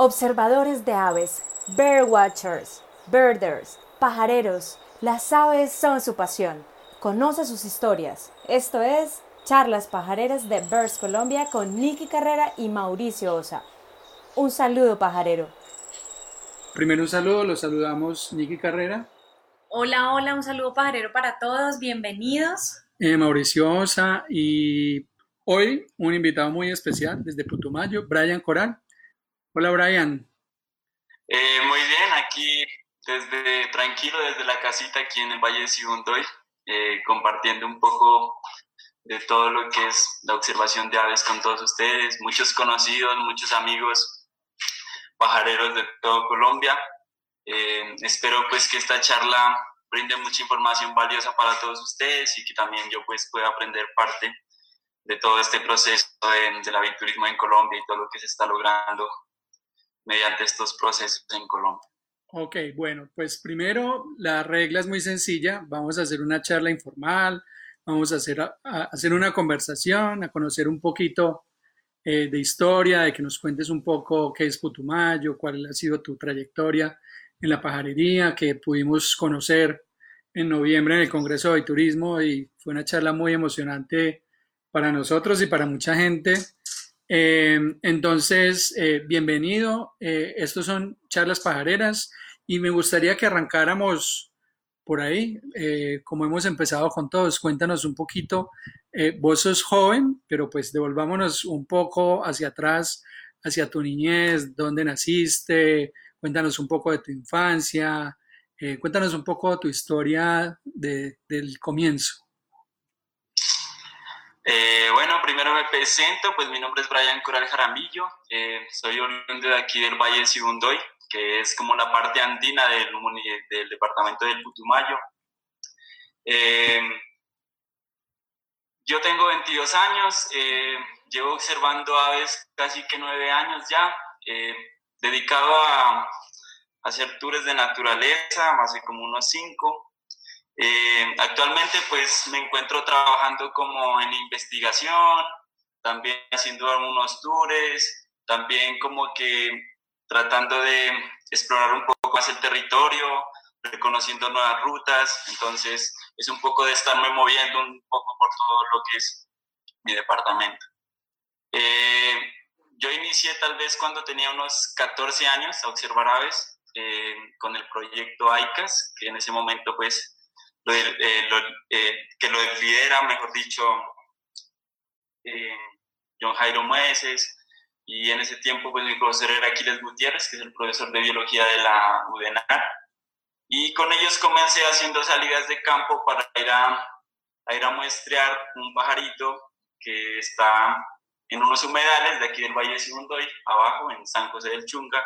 Observadores de aves, birdwatchers, birders, pajareros, las aves son su pasión. Conoce sus historias. Esto es Charlas Pajareras de Birds Colombia con Nicky Carrera y Mauricio Osa. Un saludo pajarero. Primero un saludo, los saludamos Nicky Carrera. Hola, hola, un saludo pajarero para todos, bienvenidos. Eh, Mauricio Osa y hoy un invitado muy especial desde Putumayo, Brian Coral. Hola Brian. Eh, muy bien, aquí desde tranquilo, desde la casita aquí en el Valle de Sibundoy, eh, compartiendo un poco de todo lo que es la observación de aves con todos ustedes, muchos conocidos, muchos amigos pajareros de todo Colombia. Eh, espero pues que esta charla brinde mucha información valiosa para todos ustedes y que también yo pues pueda aprender parte de todo este proceso de, del aviturismo en Colombia y todo lo que se está logrando mediante estos procesos en Colombia. Ok, bueno, pues primero la regla es muy sencilla, vamos a hacer una charla informal, vamos a hacer, a, hacer una conversación, a conocer un poquito eh, de historia, de que nos cuentes un poco qué es Putumayo, cuál ha sido tu trayectoria en la pajarería, que pudimos conocer en noviembre en el Congreso de Turismo y fue una charla muy emocionante para nosotros y para mucha gente. Eh, entonces, eh, bienvenido. Eh, estos son charlas pajareras y me gustaría que arrancáramos por ahí, como hemos empezado con todos. Cuéntanos un poquito. vos sos joven, pero pues devolvámonos un poco hacia atrás, hacia tu niñez, dónde naciste. Cuéntanos un poco de tu infancia. cuéntanos un poco tu historia de, del comienzo. Eh, bueno, primero me presento, pues mi nombre es Brian Coral Jaramillo, eh, soy oriundo de aquí del Valle de Sibundoy, que es como la parte andina del, departamento del Putumayo. Eh, yo tengo 22 años, llevo observando aves casi que nueve años ya, dedicado a, hacer tours de naturaleza, hace como unos cinco. Eh, actualmente pues me encuentro trabajando como en investigación, también haciendo algunos tours, también como que tratando de explorar un poco más el territorio, reconociendo nuevas rutas, entonces es un poco de estarme moviendo un poco por todo lo que es mi departamento. Eh, yo inicié tal vez cuando tenía unos 14 años a observar aves eh, con el proyecto ICAS, que en ese momento pues eh, eh, que lo lidera, mejor dicho, eh, John Jairo Mueces, y en ese tiempo pues mi profesor era Aquiles Gutiérrez, que es el profesor de biología de la UDENAR, y con ellos comencé haciendo salidas de campo para ir a, ir a muestrear un pajarito que está en unos humedales de aquí del Valle de Simundoy, abajo, en San José del Chunga,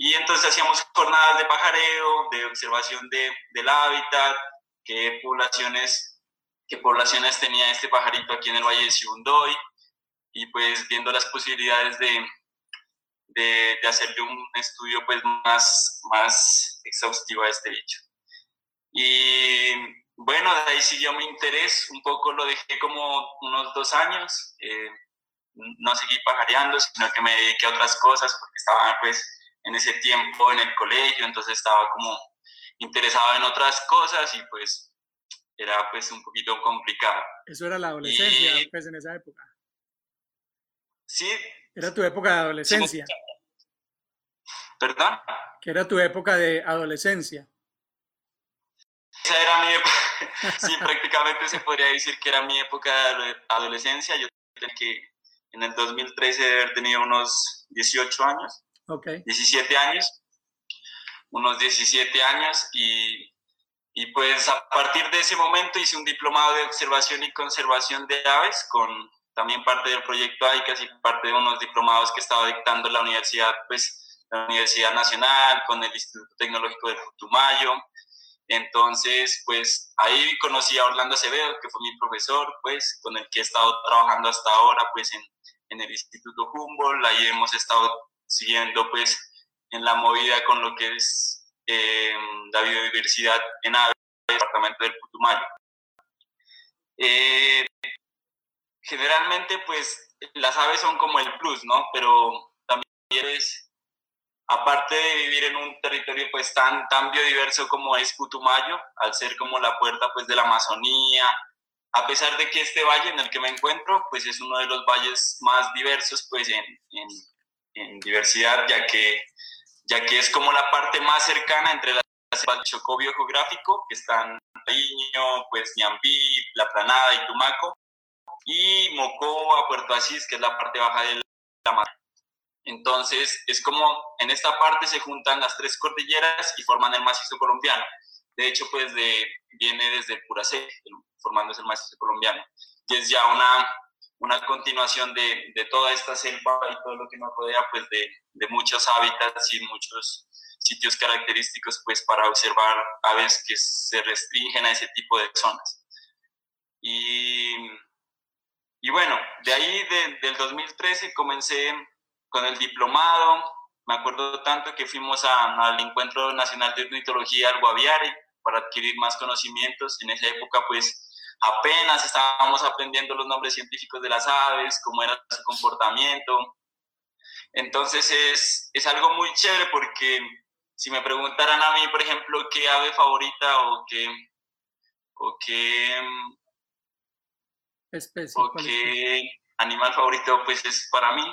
y entonces hacíamos jornadas de pajareo, de observación de, del hábitat, qué poblaciones, qué poblaciones tenía este pajarito aquí en el Valle de Siundoy, y pues viendo las posibilidades de, de, de, hacerle un estudio pues más, más exhaustivo a este bicho. Y bueno, de ahí siguió mi interés, un poco lo dejé como unos dos años, eh, no seguí pajareando, sino que me dediqué a otras cosas porque estaba pues en ese tiempo en el colegio, entonces estaba como interesado en otras cosas y pues era pues un poquito complicado. Eso era la adolescencia, pues en esa época. Sí. Era tu época de adolescencia. ¿Perdón? Que era tu época de adolescencia. Esa era mi época. sí, prácticamente se podría decir que era mi época de adolescencia. Yo tenía que en el 2013 de haber tenido unos 18 años. 17 años, unos 17 años y, y, pues a partir de ese momento hice un diplomado de observación y conservación de aves con también parte del proyecto AICAS y parte de unos diplomados que estaba dictando la universidad, pues la Universidad Nacional con el Instituto Tecnológico de Putumayo. Entonces, pues ahí conocí a Orlando Acevedo, que fue mi profesor, pues con el que he estado trabajando hasta ahora, pues en, en el Instituto Humboldt. Ahí hemos estado siguiendo pues en la movida con lo que es eh, la biodiversidad en aves departamento del Putumayo. Eh, generalmente pues las aves son como el plus, ¿no? Pero también es aparte de vivir en un territorio pues tan, tan biodiverso como es Putumayo, al ser como la puerta pues de la Amazonía, a pesar de que este valle en el que me encuentro pues es uno de los valles más diversos pues en, en, en diversidad, ya que, ya que es como la parte más cercana entre las del Chocó geográfico, que están Nariño, pues Ñambí, La Planada y Tumaco, y Mocoa, Puerto Asís, que es la parte baja de la mar. Entonces, es como en esta parte se juntan las tres cordilleras y forman el macizo colombiano. De hecho, pues de, viene desde Puracé, formándose el macizo colombiano. Y es ya una, una continuación de, de, toda esta selva y todo lo que nos rodea, pues de, de muchos hábitats y muchos sitios característicos pues para observar aves que se restringen a ese tipo de zonas. Y, y bueno, de ahí del 2013 comencé con el diplomado, me acuerdo tanto que fuimos al Encuentro Nacional de Ornitología al Guaviare para adquirir más conocimientos. En esa época pues apenas estábamos aprendiendo los nombres científicos de las aves, cómo era su comportamiento. Entonces es, es algo muy chévere porque si me preguntaran a mí, por ejemplo, qué ave favorita o qué, o qué, especie, o qué animal favorito, pues es para mí,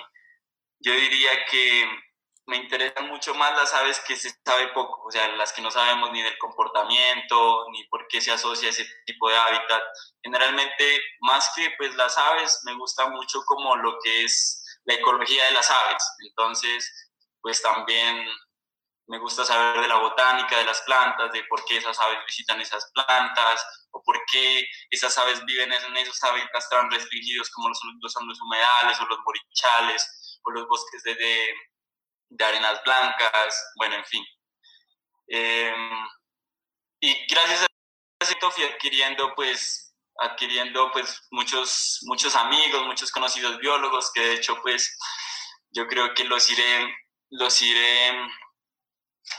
yo diría que me interesan mucho más las aves que se sabe poco, o sea, las que no sabemos ni del comportamiento, ni por qué se asocia ese tipo de hábitat. Generalmente, más que pues las aves, me gusta mucho como lo que es la ecología de las aves. Entonces, pues también me gusta saber de la botánica, de las plantas, de por qué esas aves visitan esas plantas, o por qué esas aves viven en esos hábitats tan restringidos como los, humedales o los morichales o los bosques de, arenas blancas, bueno, en fin. Em, y gracias a eso fui adquiriendo pues adquiriendo pues muchos muchos amigos, muchos conocidos biólogos que de hecho pues yo creo que los iré los iré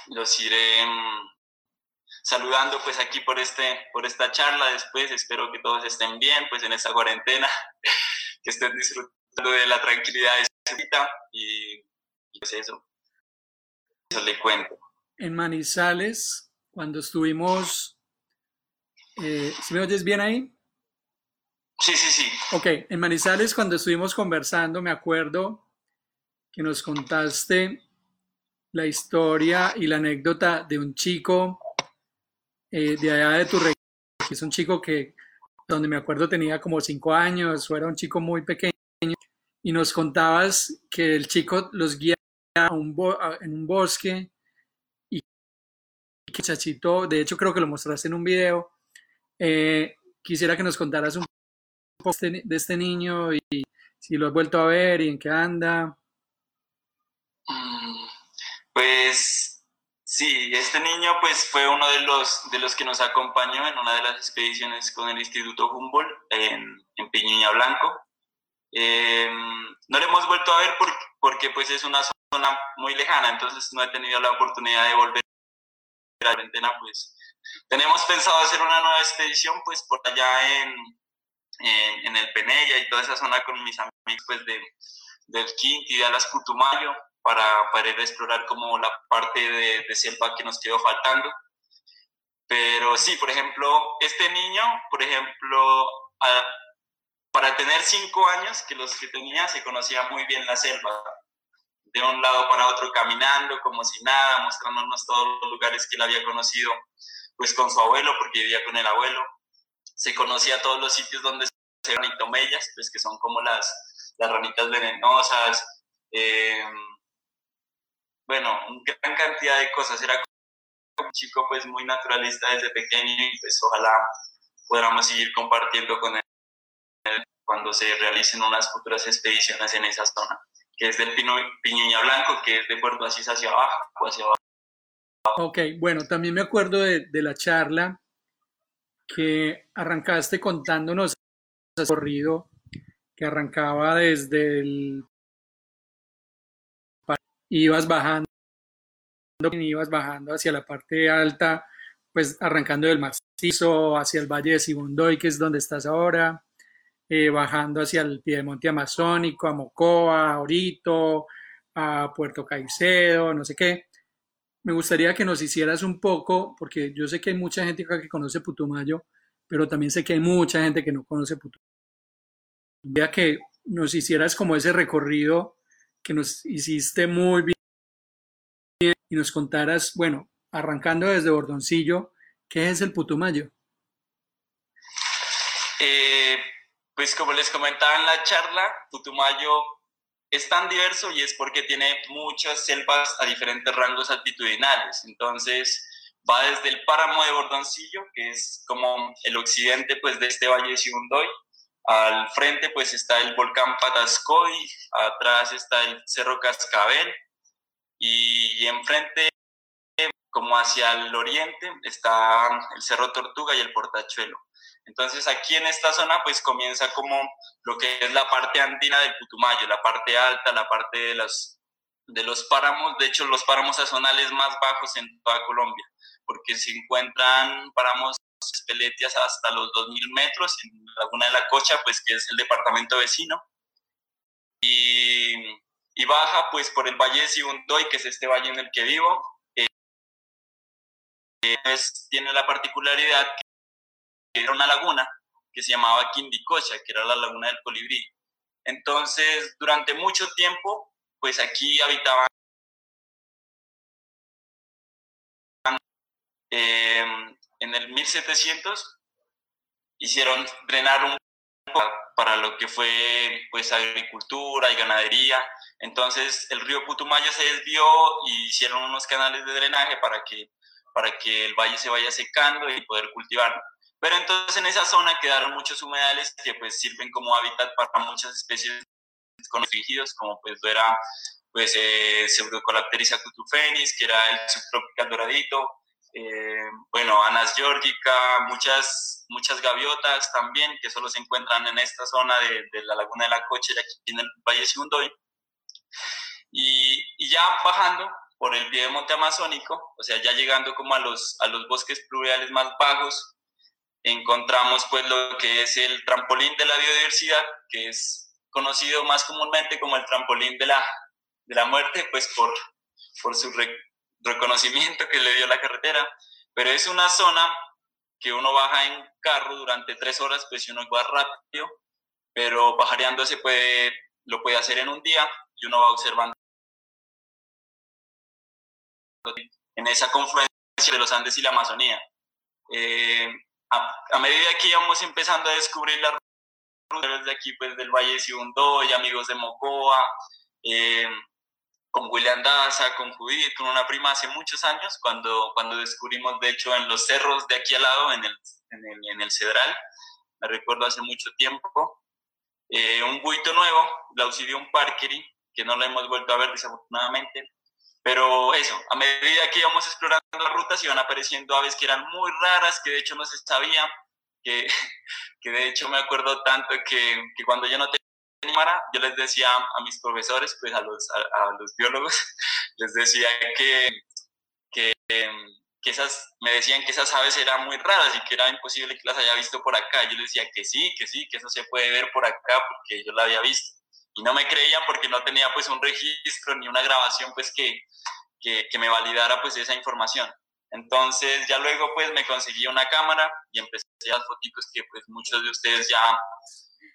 los iré mm, saludando pues aquí por, este, por esta charla después. Espero que todos estén bien pues en esta cuarentena, que estén disfrutando de la tranquilidad de su vida y, pues eso, eso le cuento. En Manizales, cuando estuvimos, eh, ¿sí me oyes bien ahí? Sí, sí, sí. Ok, en Manizales cuando estuvimos conversando, me acuerdo que nos contaste la historia y la anécdota de un chico eh, de allá de tu región, que es un chico que, donde me acuerdo tenía como cinco años, o era un chico muy pequeño, y nos contabas que el chico los guía un en un bosque y que Chachito, de hecho creo que lo mostraste en un video, eh, quisiera que nos contaras un poco de este niño y si lo has vuelto a ver y en qué anda. Pues sí, este niño pues fue uno de los, de los que nos acompañó en una de las expediciones con el Instituto Humboldt en, en Piñuña Blanco. Em, no le hemos vuelto a ver porque, porque pues es una zona muy lejana, entonces no he tenido la oportunidad de volver a la cuarentena, pues tenemos pensado hacer una nueva expedición pues por allá en, en, en el Penella y toda esa zona con mis amigos pues de, del Quinti y de Alas Putumayo para, para ir a explorar como la parte de, de selva que nos quedó faltando. Pero sí, por ejemplo, este niño, por ejemplo, para tener cinco años, que los que tenía, se conocía muy bien la selva. De un lado para otro caminando, como si nada, mostrándonos todos los lugares que él había conocido, pues con su abuelo, porque vivía con el abuelo. Se conocía todos los sitios donde se ranitomeyas, pues que son como las, las ranitas venenosas, eh, bueno, gran cantidad de cosas. Era un chico pues muy naturalista desde pequeño y pues ojalá podamos seguir compartiendo con él cuando se realicen unas futuras expediciones en esa zona, que es del Pino, Piñuña Blanco, que es de Puerto Asís hacia abajo, hacia abajo. Ok, bueno, también me acuerdo de, de la charla que arrancaste contándonos el corrido que arrancaba desde el ibas bajando, ibas bajando hacia la parte alta, pues arrancando del macizo hacia el valle de Sibundoy, que es donde estás ahora, eh, bajando hacia el piedemonte amazónico, a Mocoa, a Orito, a Puerto Caicedo, no sé qué. Me gustaría que nos hicieras un poco, porque yo sé que hay mucha gente que conoce Putumayo, pero también sé que hay mucha gente que no conoce Putumayo. Que nos hicieras como ese recorrido que nos hiciste muy bien y nos contaras, bueno, arrancando desde Bordoncillo, ¿qué es el Putumayo? Eh, pues como les comentaba en la charla, Putumayo es tan diverso y es porque tiene muchas selvas a diferentes rangos altitudinales. Entonces, va desde el páramo de Bordoncillo, que es como el occidente pues, de este valle de Sibundoy, al frente pues está el volcán Patascoy, atrás está el Cerro Cascabel y enfrente como hacia el oriente está el Cerro Tortuga y el Portachuelo. Entonces aquí en esta zona pues comienza como lo que es la parte andina del Putumayo, la parte alta, la parte de los, de los páramos, de hecho los páramos sazonales más bajos en toda Colombia, porque se encuentran páramos peletias hasta los 2.000 metros en la Laguna de la Cocha, pues que es el departamento vecino. Y, y baja pues por el Valle de Sibundoy, que es este valle en el que vivo. Eh, tiene la particularidad que era una laguna que se llamaba Quindicocha, que era la laguna del colibrí. Entonces, durante mucho tiempo, pues aquí habitaban eh, en el 1700 hicieron drenar un para lo que fue pues agricultura y ganadería. Entonces el río Putumayo se desvió y hicieron unos canales de drenaje para que, para que el valle se vaya secando y poder cultivarlo. Pero entonces en esa zona quedaron muchos humedales que pues sirven como hábitat para muchas especies restringidos, como pues era pues eh, Pseudocolapteris cutufenis, que era el subtropical doradito, eh, bueno, Anas georgica, muchas, muchas gaviotas también, que solo se encuentran en esta zona de, la Laguna de la Coche, aquí en el Valle de Sigundoy. Y, y, ya bajando por el pie de monte amazónico, o sea, ya llegando como a los, a los bosques pluviales más bajos, encontramos pues lo que es el trampolín de la biodiversidad, que es conocido más comúnmente como el trampolín de la, de la muerte, pues por, por su reconocimiento que le dio la carretera, pero es una zona que uno baja en carro durante tres horas, pues si uno va rápido, pero pajareando se puede, lo puede hacer en un día y uno va observando en esa confluencia de los Andes y la Amazonía. Eh, a, medida que íbamos empezando a descubrir las rutas de aquí, pues del Valle de y amigos de Mocoa, eh, con William Daza, con Judith, con una prima hace muchos años, cuando, cuando descubrimos, de hecho, en los cerros de aquí al lado, en el, en el, Cedral, me recuerdo hace mucho tiempo, eh, un buito nuevo, Lausidium parkeri, que no lo hemos vuelto a ver desafortunadamente, pero eso, a medida que íbamos explorando las rutas iban apareciendo aves que eran muy raras, que de hecho no se sabía, que, de hecho me acuerdo tanto que, que cuando yo no tenía yo les decía a mis profesores, pues a los, a, los biólogos, les decía que, que, que, esas, me decían que esas aves eran muy raras y que era imposible que las haya visto por acá. Yo les decía que sí, que sí, que eso se puede ver por acá porque yo la había visto y no me creían porque no tenía pues un registro ni una grabación pues que, que, que, me validara pues esa información. Entonces ya luego pues me conseguí una cámara y empecé a las fotos que pues muchos de ustedes ya,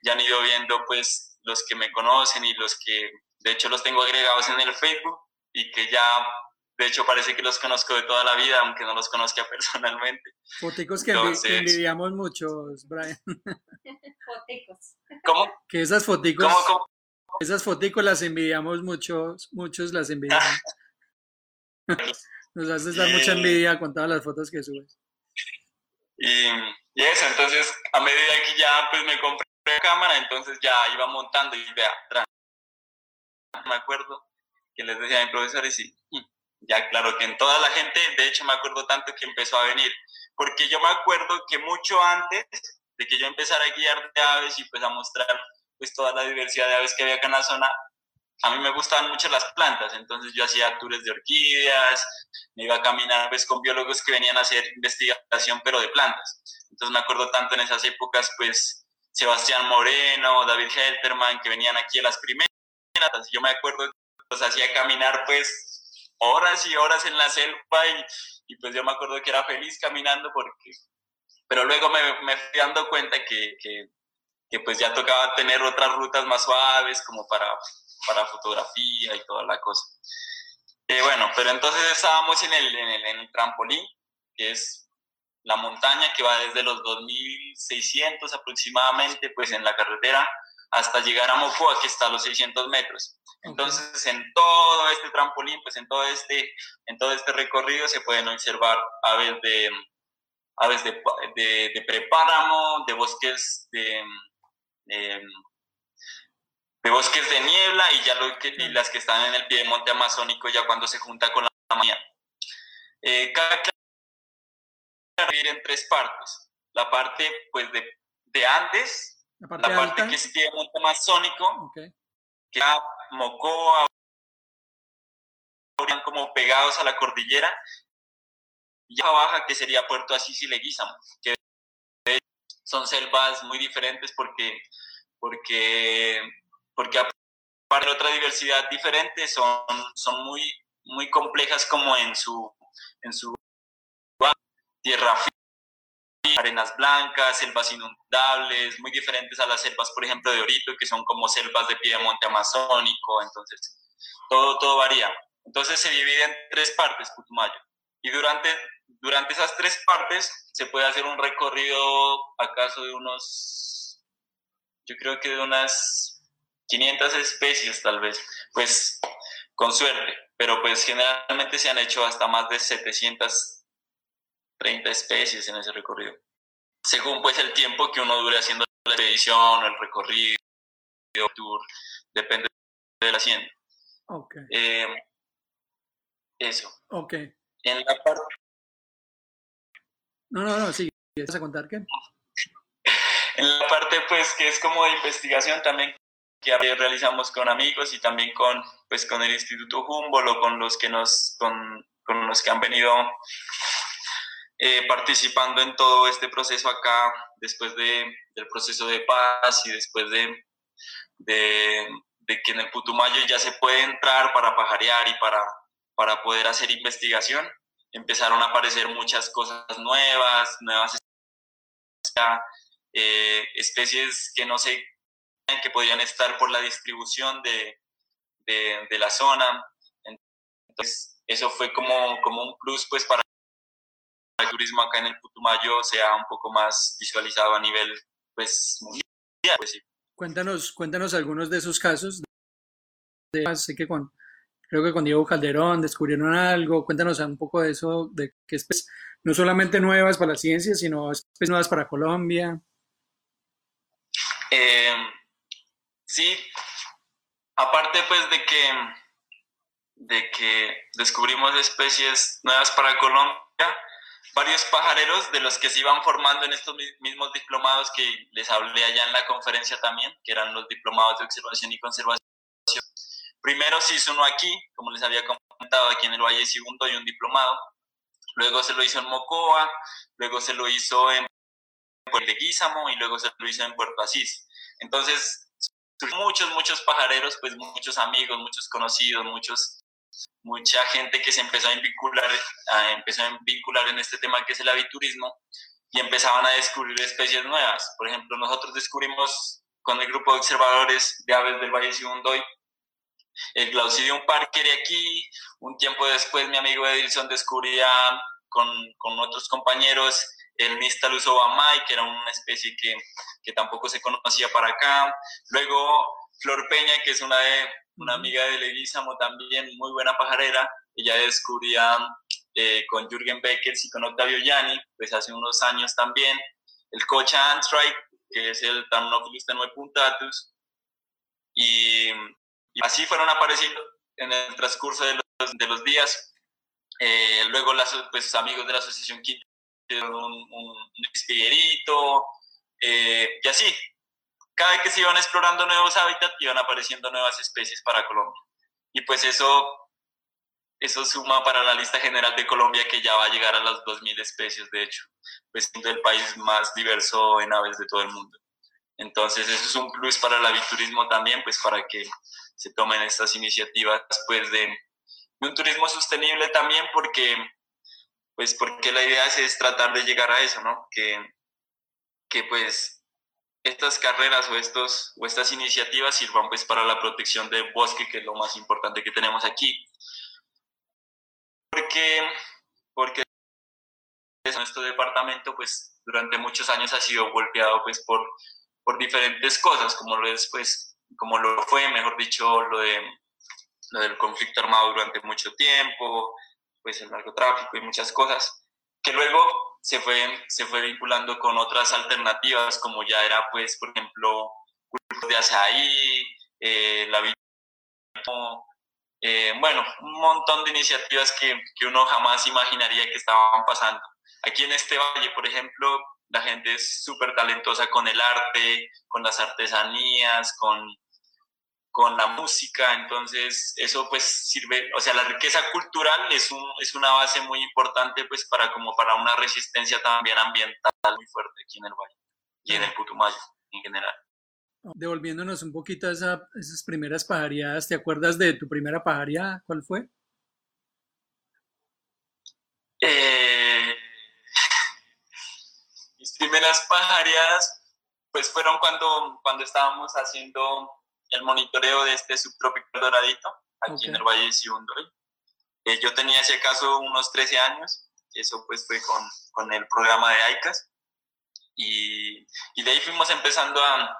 ya han ido viendo pues los que me conocen y los que de hecho los tengo agregados en el Facebook y que ya de hecho parece que los conozco de toda la vida aunque no los conozca personalmente. Foticos que, envidiamos muchos, Brian. Foticos. ¿Cómo? Que esas foticos... ¿Cómo, esas fotos las envidiamos muchos, muchos las envidiamos. Nos haces dar mucha envidia con todas las fotos que subes. Y, y, eso, entonces a medida que ya pues me compré la cámara, entonces ya iba montando y vea, me acuerdo que les decía a mis profesores y ya claro que en toda la gente, de hecho me acuerdo tanto que empezó a venir, porque yo me acuerdo que mucho antes de que yo empezara a guiar de aves y pues a mostrar pues toda la diversidad de aves que había acá en la zona, a mí me gustaban mucho las plantas, entonces yo hacía tours de orquídeas, me iba a caminar pues, con biólogos que venían a hacer investigación, pero de plantas. Entonces me acuerdo tanto en esas épocas, pues Sebastián Moreno, David Helterman, que venían aquí a las primeras. Yo me acuerdo los hacía caminar pues horas y horas en la selva y, y pues yo me acuerdo que era feliz caminando porque, pero luego me, me fui dando cuenta que, que, que, pues ya tocaba tener otras rutas más suaves como para, para fotografía y toda la cosa. Eh, bueno, pero entonces estábamos en el, en el, en el trampolín, que es la montaña que va desde los 2.600 aproximadamente, pues en la carretera, hasta llegar a Mocoa, que está a los 600 metros. Entonces, en todo este trampolín, pues en todo este, en todo este recorrido se pueden observar aves de, aves de, de, de prepáramo, de bosques de, de, de, bosques de niebla y ya lo que, y las que están en el pie monte amazónico ya cuando se junta con la mañana. Eh, cada dividir en tres partes. La parte pues de, de Andes, la parte, la parte que es pie monte amazónico, okay. que es Mocoa, como pegados a la cordillera, y baja que sería Puerto Asís y Leguízamo, que son selvas muy diferentes porque, porque, porque aparte de otra diversidad diferente, son, son muy, muy complejas como en su, en su tierra arenas blancas, selvas inundables, muy diferentes a las selvas, por ejemplo, de Orito, que son como selvas de piedemonte amazónico, entonces todo, todo varía. Entonces se divide en tres partes Putumayo. Y durante, durante esas tres partes se puede hacer un recorrido, acaso de unos, yo creo que de unas 500 especies tal vez, pues con suerte, pero pues generalmente se han hecho hasta más de 700 30 especies en ese recorrido. Según pues el tiempo que uno dure haciendo la expedición, el recorrido, el tour, depende de la hacienda. Ok. Eh, eso. Ok. En la parte... No, no, no, sí. ¿Vas a contar qué? en la parte pues que es como de investigación también que realizamos con amigos y también con pues con el Instituto Humboldt o con los que nos con, con los que han venido eh, participando en todo este proceso acá, después de, del proceso de paz y después de, de, de, que en el Putumayo ya se puede entrar para pajarear y para, para poder hacer investigación, empezaron a aparecer muchas cosas nuevas, nuevas eh, especies que no sé, que podían estar por la distribución de, de, de la zona. Entonces, eso fue como, como un plus pues para el turismo acá en el Putumayo sea un poco más visualizado a nivel pues mundial. Pues, sí. Cuéntanos, cuéntanos algunos de esos casos. De, sé que con, creo que con Diego Calderón descubrieron algo. Cuéntanos un poco de eso, de qué especies, no solamente nuevas para la ciencia, sino especies nuevas para Colombia. Eh, sí, aparte pues de que, de que descubrimos especies nuevas para Colombia, varios pajareros de los que se iban formando en estos mismos diplomados que les hablé allá en la conferencia también, que eran los diplomados de observación y conservación. Primero se hizo uno aquí, como les había comentado, aquí en el Valle Segundo hay un diplomado. Luego se lo hizo en Mocoa, luego se lo hizo en Puerto Leguízamo y luego se lo hizo en Puerto Asís. Entonces, muchos, muchos pajareros, pues muchos amigos, muchos conocidos, muchos mucha gente que se empezó a vincular, a, empezó a vincular en este tema que es el aviturismo y empezaban a descubrir especies nuevas. Por ejemplo, nosotros descubrimos con el grupo de observadores de aves del Valle Sibundoy el Glaucidium parker de aquí. Un tiempo después mi amigo Edilson descubría con, con otros compañeros el Nistalus obamai, que era una especie que, que tampoco se conocía para acá. Luego Flor Peña, que es una de una amiga de Leguizamo también, muy buena pajarera, ella descubría eh, con Jürgen Beckers y con Octavio Yanni, pues hace unos años también, el Cocha Anstrike, que es el Tamnophilus puntatus, y, y, así fueron apareciendo en el transcurso de los, de los días. Eh, luego las, pues, amigos de la Asociación Quinta un, un, espiguerito, eh, y así, cada vez que se iban explorando nuevos hábitats, iban apareciendo nuevas especies para Colombia. Y pues eso, eso suma para la lista general de Colombia que ya va a llegar a las 2.000 especies, de hecho, pues siendo el país más diverso en aves de todo el mundo. Entonces eso es un plus para el aviturismo también, pues para que se tomen estas iniciativas pues de, un turismo sostenible también porque pues porque la idea es, tratar de llegar a eso, ¿no? Que, que pues estas carreras o, estos, o estas iniciativas sirvan pues para la protección del bosque, que es lo más importante que tenemos aquí. Porque, porque nuestro departamento pues durante muchos años ha sido golpeado pues por, por diferentes cosas, como lo es pues, como lo fue, mejor dicho, lo de lo del conflicto armado durante mucho tiempo, pues el narcotráfico y muchas cosas, que luego se fue, se fue vinculando con otras alternativas, como ya era, pues, por ejemplo, de Azaí, eh, la eh, bueno, un montón de iniciativas que, que uno jamás imaginaría que estaban pasando. Aquí en este valle, por ejemplo, la gente es súper talentosa con el arte, con las artesanías, con, con la música, entonces eso pues sirve, o sea, la riqueza cultural es, un, es una base muy importante pues para como para una resistencia también ambiental muy fuerte aquí en el Valle y en el Putumayo en general. Devolviéndonos un poquito a esa, esas primeras pajareadas, ¿te acuerdas de tu primera pajareada? ¿Cuál fue? Eh, primeras pajareadas pues fueron cuando, cuando estábamos haciendo el monitoreo de este subtropical doradito aquí en el Valle de Sibundoy. Eh, yo tenía ese caso unos 13 años, eso pues fue con, con el programa de AICAS y, y, de ahí fuimos empezando a,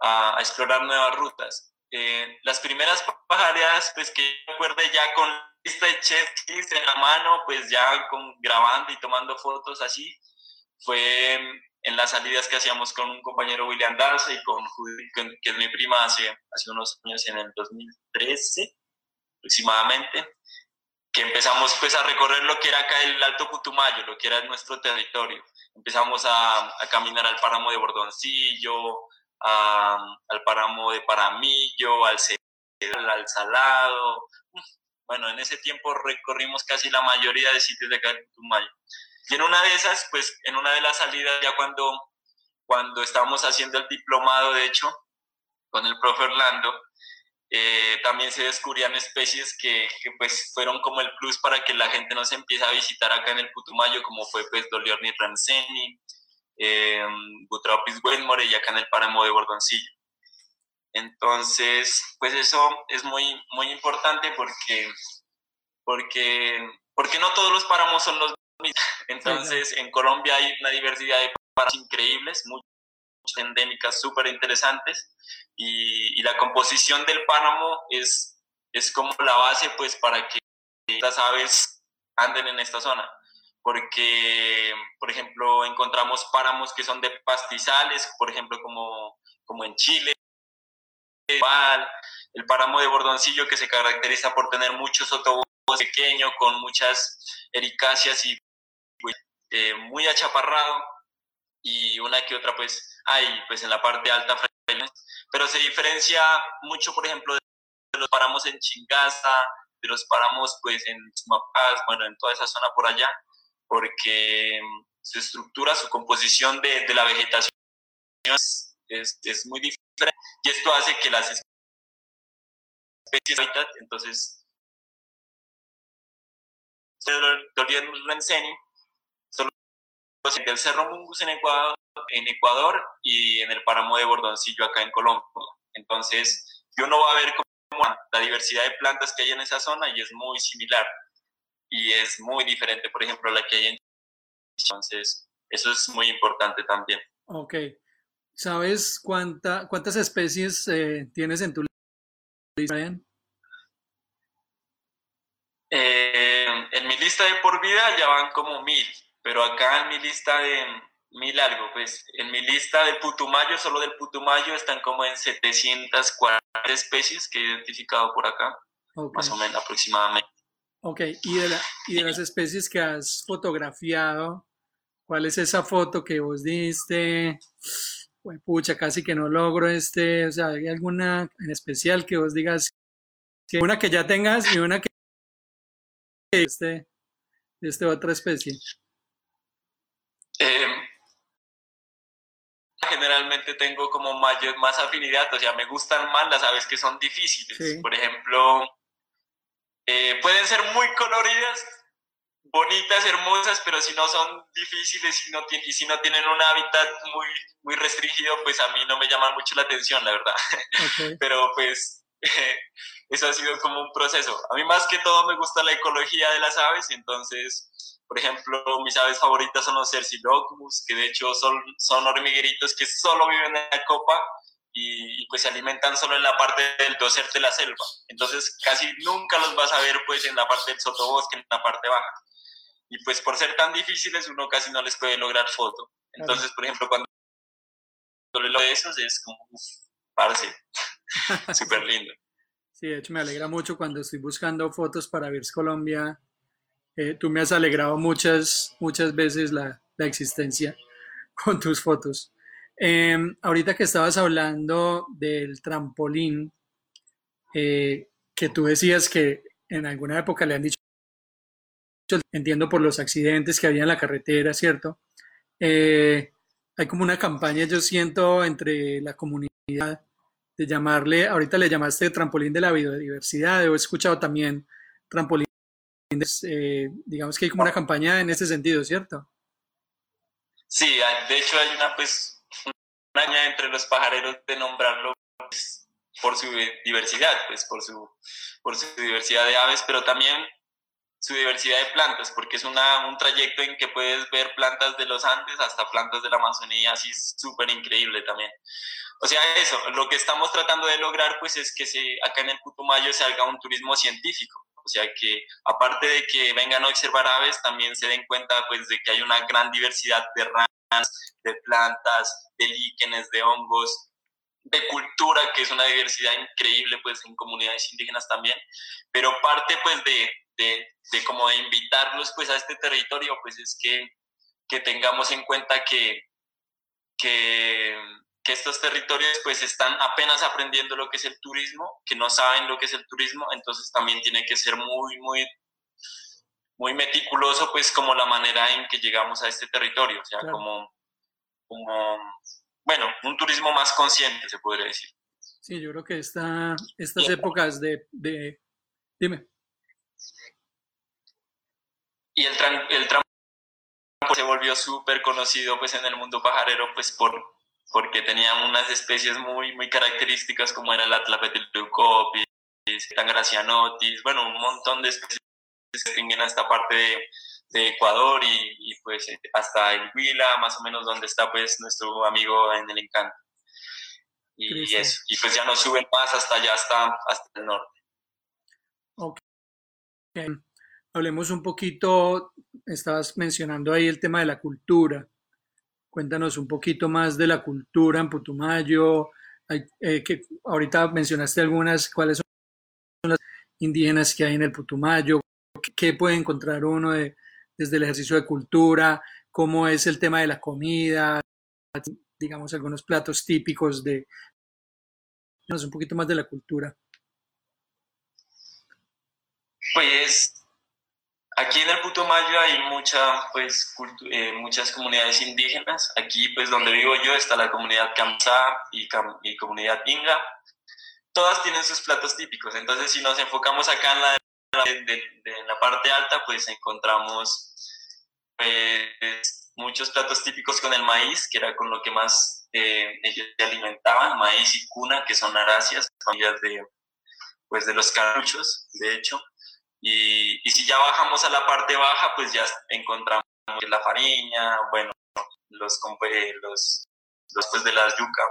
a, explorar nuevas rutas. Eh, las primeras pajareadas pues que recuerde ya con lista de checklists en la mano, pues ya con, grabando y tomando fotos así, fue en las salidas que hacíamos con un compañero William Darce y con Judith, que es mi prima hace, hace unos años, en el 2013 aproximadamente, que empezamos pues a recorrer lo que era acá el Alto Putumayo, lo que era nuestro territorio. Empezamos a, a caminar al páramo de Bordoncillo, al páramo de Paramillo, al Cedral, al Salado. Bueno, en ese tiempo recorrimos casi la mayoría de sitios de acá de Putumayo. Y en una de esas, pues en una de las salidas, ya cuando, cuando estábamos haciendo el diplomado, de hecho, con el profe Orlando, eh, también se descubrían especies que, que, pues fueron como el plus para que la gente nos empiece a visitar acá en el Putumayo, como fue pues Doliorni Ramseni, eh, Butropis y acá en el páramo de Bordoncillo. Entonces, pues eso es muy, muy importante porque, porque, porque no todos los páramos son los entonces, en Colombia hay una diversidad de páramos increíbles, muchas endémicas súper interesantes, y, la composición del páramo es, es como la base pues para que las aves anden en esta zona. Porque, por ejemplo, encontramos páramos que son de pastizales, por ejemplo, como, como en Chile, el páramo de Bordoncillo que se caracteriza por tener muchos sotobos pequeños con muchas ericáceas y eh, muy achaparrado y una que otra pues hay pues en la parte alta, pero se diferencia mucho por ejemplo de los páramos en Chingaza, de los páramos pues en Sumapaz, bueno en toda esa zona por allá, porque mm, su estructura, su composición de, de la vegetación es, es, muy diferente y esto hace que las especies entonces el Cerro Mungus en Ecuador, en Ecuador y en el páramo de Bordoncillo acá en Colombia. Entonces, uno va a ver cómo la diversidad de plantas que hay en esa zona y es muy similar y es muy diferente, por ejemplo, a la que hay en Entonces, eso es muy importante también. Ok. ¿Sabes cuánta, cuántas especies eh, tienes en tu lista, eh, en mi lista de por vida ya van como mil pero acá en mi lista de mil algo, pues en mi lista del Putumayo, solo del Putumayo están como en 740 especies que he identificado por acá, más o menos aproximadamente. Ok, y de, y de las especies que has fotografiado, ¿cuál es esa foto que vos diste? Pues pucha, casi que no logro este, o sea, ¿hay alguna en especial que vos digas, una que ya tengas y una que este, de este otra especie? Generalmente tengo como mayor, más afinidad, o sea, me gustan más las aves que son difíciles. Por ejemplo, eh, pueden ser muy coloridas, bonitas, hermosas, pero si no son difíciles y, no y si no tienen un hábitat muy, muy restringido, pues a mí no me llaman mucho la atención, la verdad. pero pues eso ha sido como un proceso. A mí más que todo me gusta la ecología de las aves, entonces, por ejemplo, mis aves favoritas son los Cercilocumus, que de hecho son, son hormigueritos que solo viven en la copa y, pues se alimentan solo en la parte del doser de la selva. Entonces casi nunca los vas a ver pues en la parte del sotobosque, en la parte baja. Y pues por ser tan difíciles uno casi no les puede lograr foto. Entonces, por ejemplo, cuando lo de esos es como, parece súper lindo. Sí, de hecho me alegra mucho cuando estoy buscando fotos para Virs Colombia. Eh, tú me has alegrado muchas, muchas veces la, la existencia con tus fotos. Em, ahorita que estabas hablando del trampolín, eh, que tú decías que en alguna época le han dicho, entiendo por los accidentes que había en la carretera, ¿cierto? Eh, hay como una campaña, yo siento, entre la comunidad de llamarle, ahorita le llamaste trampolín de la biodiversidad, he escuchado también trampolín, eh, digamos que hay como una campaña en ese sentido, ¿cierto? Sí, de hecho hay una, pues, una entre los pajareros de nombrarlo pues, por su diversidad, pues, por su, por su diversidad de aves, pero también su diversidad de plantas, porque es una, un trayecto en que puedes ver plantas de los Andes hasta plantas de la Amazonía, así súper increíble también. O sea, eso, lo que estamos tratando de lograr pues es que se, acá en el Putumayo se haga un turismo científico, o sea que aparte de que vengan a observar aves, también se den cuenta pues de que hay una gran diversidad de ranas, de plantas, de líquenes, de hongos, de cultura, que es una diversidad increíble pues en comunidades indígenas también, pero parte pues de, de, de como de invitarlos pues a este territorio pues es que, que tengamos en cuenta que, que que estos territorios pues están apenas aprendiendo lo que es el turismo, que no saben lo que es el turismo, entonces también tiene que ser muy, muy, muy meticuloso pues como la manera en que llegamos a este territorio, o sea, como, como, bueno, un turismo más consciente se podría decir. Sí, yo creo que esta, estas épocas de, de, Dime. Y el, el se volvió súper conocido pues en el mundo pajarero pues por porque tenían unas especies muy, muy características como era la Tlapetileucopis, Tangracianotis, bueno, un montón de especies que distinguen a esta parte de, de Ecuador y, y, pues hasta el Huila, más o menos donde está pues nuestro amigo en el Encanto. Y, eso, y pues ya no suben más hasta allá, hasta, hasta el norte. Ok. Hablemos un poquito, estabas mencionando ahí el tema de la cultura. Cuéntanos un poquito más de la cultura en Putumayo. Eh, ahorita mencionaste algunas, cuáles son las indígenas que hay en el Putumayo, qué puede encontrar uno desde el ejercicio de cultura, cómo es el tema de la comida, digamos algunos platos típicos de un poquito más de la cultura. Pues Aquí en el Putumayo hay mucha, pues, eh, muchas comunidades indígenas. Aquí, pues, donde vivo yo, está la comunidad Kamsa y, y comunidad Inga. Todas tienen sus platos típicos. Entonces, si nos enfocamos acá en la, parte alta, pues encontramos pues, muchos platos típicos con el maíz, que era con lo que más eh, ellos se alimentaban, maíz y cuna, que son aracias, familias de, pues, de los caruchos, de hecho. Y, y, si ya bajamos a la parte baja, pues ya encontramos la fariña, bueno, los, los, los pues de la yuca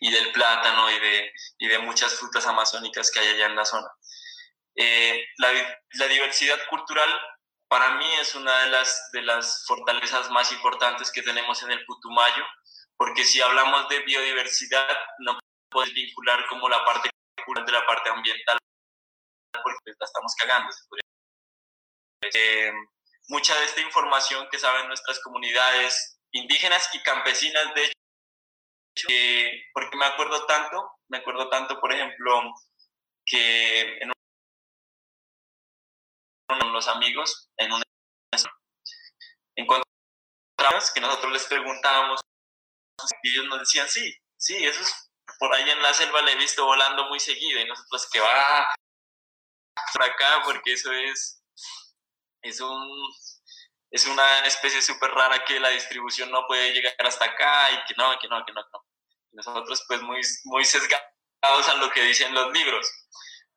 y del plátano y de, y de muchas frutas amazónicas que hay allá en la zona. Eh, la, la, diversidad cultural para mí es una de las, de las fortalezas más importantes que tenemos en el Putumayo, porque si hablamos de biodiversidad, no puedes vincular como la parte cultural de la parte ambiental porque la estamos cagando. Eh, mucha de esta información que saben nuestras comunidades indígenas y campesinas, de hecho, eh, porque me acuerdo tanto, me acuerdo tanto, por ejemplo, que en con los amigos, en un encontramos que nosotros les preguntábamos ellos nos decían, sí, sí, eso es, por ahí en la selva le he visto volando muy seguido y nosotros que va por acá porque eso es, es un, es una especie súper rara que la distribución no puede llegar hasta acá y que no, que no, que no, que no. Nosotros pues muy, muy sesgados a lo que dicen los libros.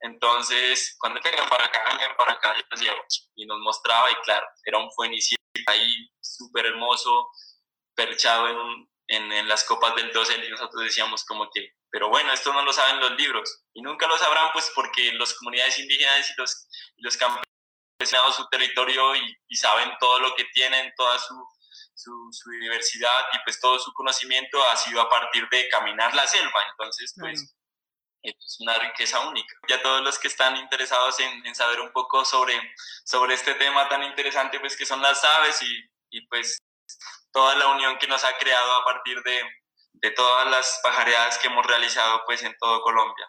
Entonces, cuando vengan para acá, vengan para acá, yo los llevo. Y nos mostraba, y claro, era un fuenicito ahí súper hermoso, perchado en, en, en, las copas del dosel, y nosotros decíamos como que, pero bueno, esto no lo saben los libros. Y nunca lo sabrán, pues, porque las comunidades indígenas y los, los campesinos han su territorio y, y, saben todo lo que tienen, toda su, su, su, diversidad y pues todo su conocimiento ha sido a partir de caminar la selva. Entonces, pues es una riqueza única. Ya todos los que están interesados en, en, saber un poco sobre, sobre este tema tan interesante, pues que son las aves y, y pues toda la unión que nos ha creado a partir de, de todas las pajareadas que hemos realizado pues en todo Colombia.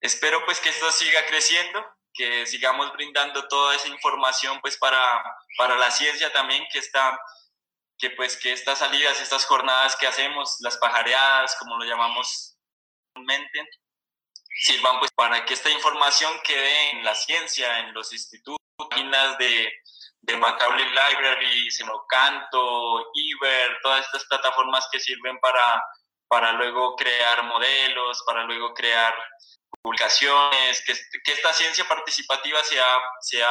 Espero pues que esto siga creciendo, que sigamos brindando toda esa información pues para, para la ciencia también, que está que pues que estas salidas, estas jornadas que hacemos, las pajareadas, como lo llamamos comúnmente, sirvan pues para que esta información quede en la ciencia, en los institutos, páginas de, de Macaulay Library, Senocanto, Iber, todas estas plataformas que sirven para, para luego crear modelos, para luego crear publicaciones, que, que esta ciencia participativa sea, sea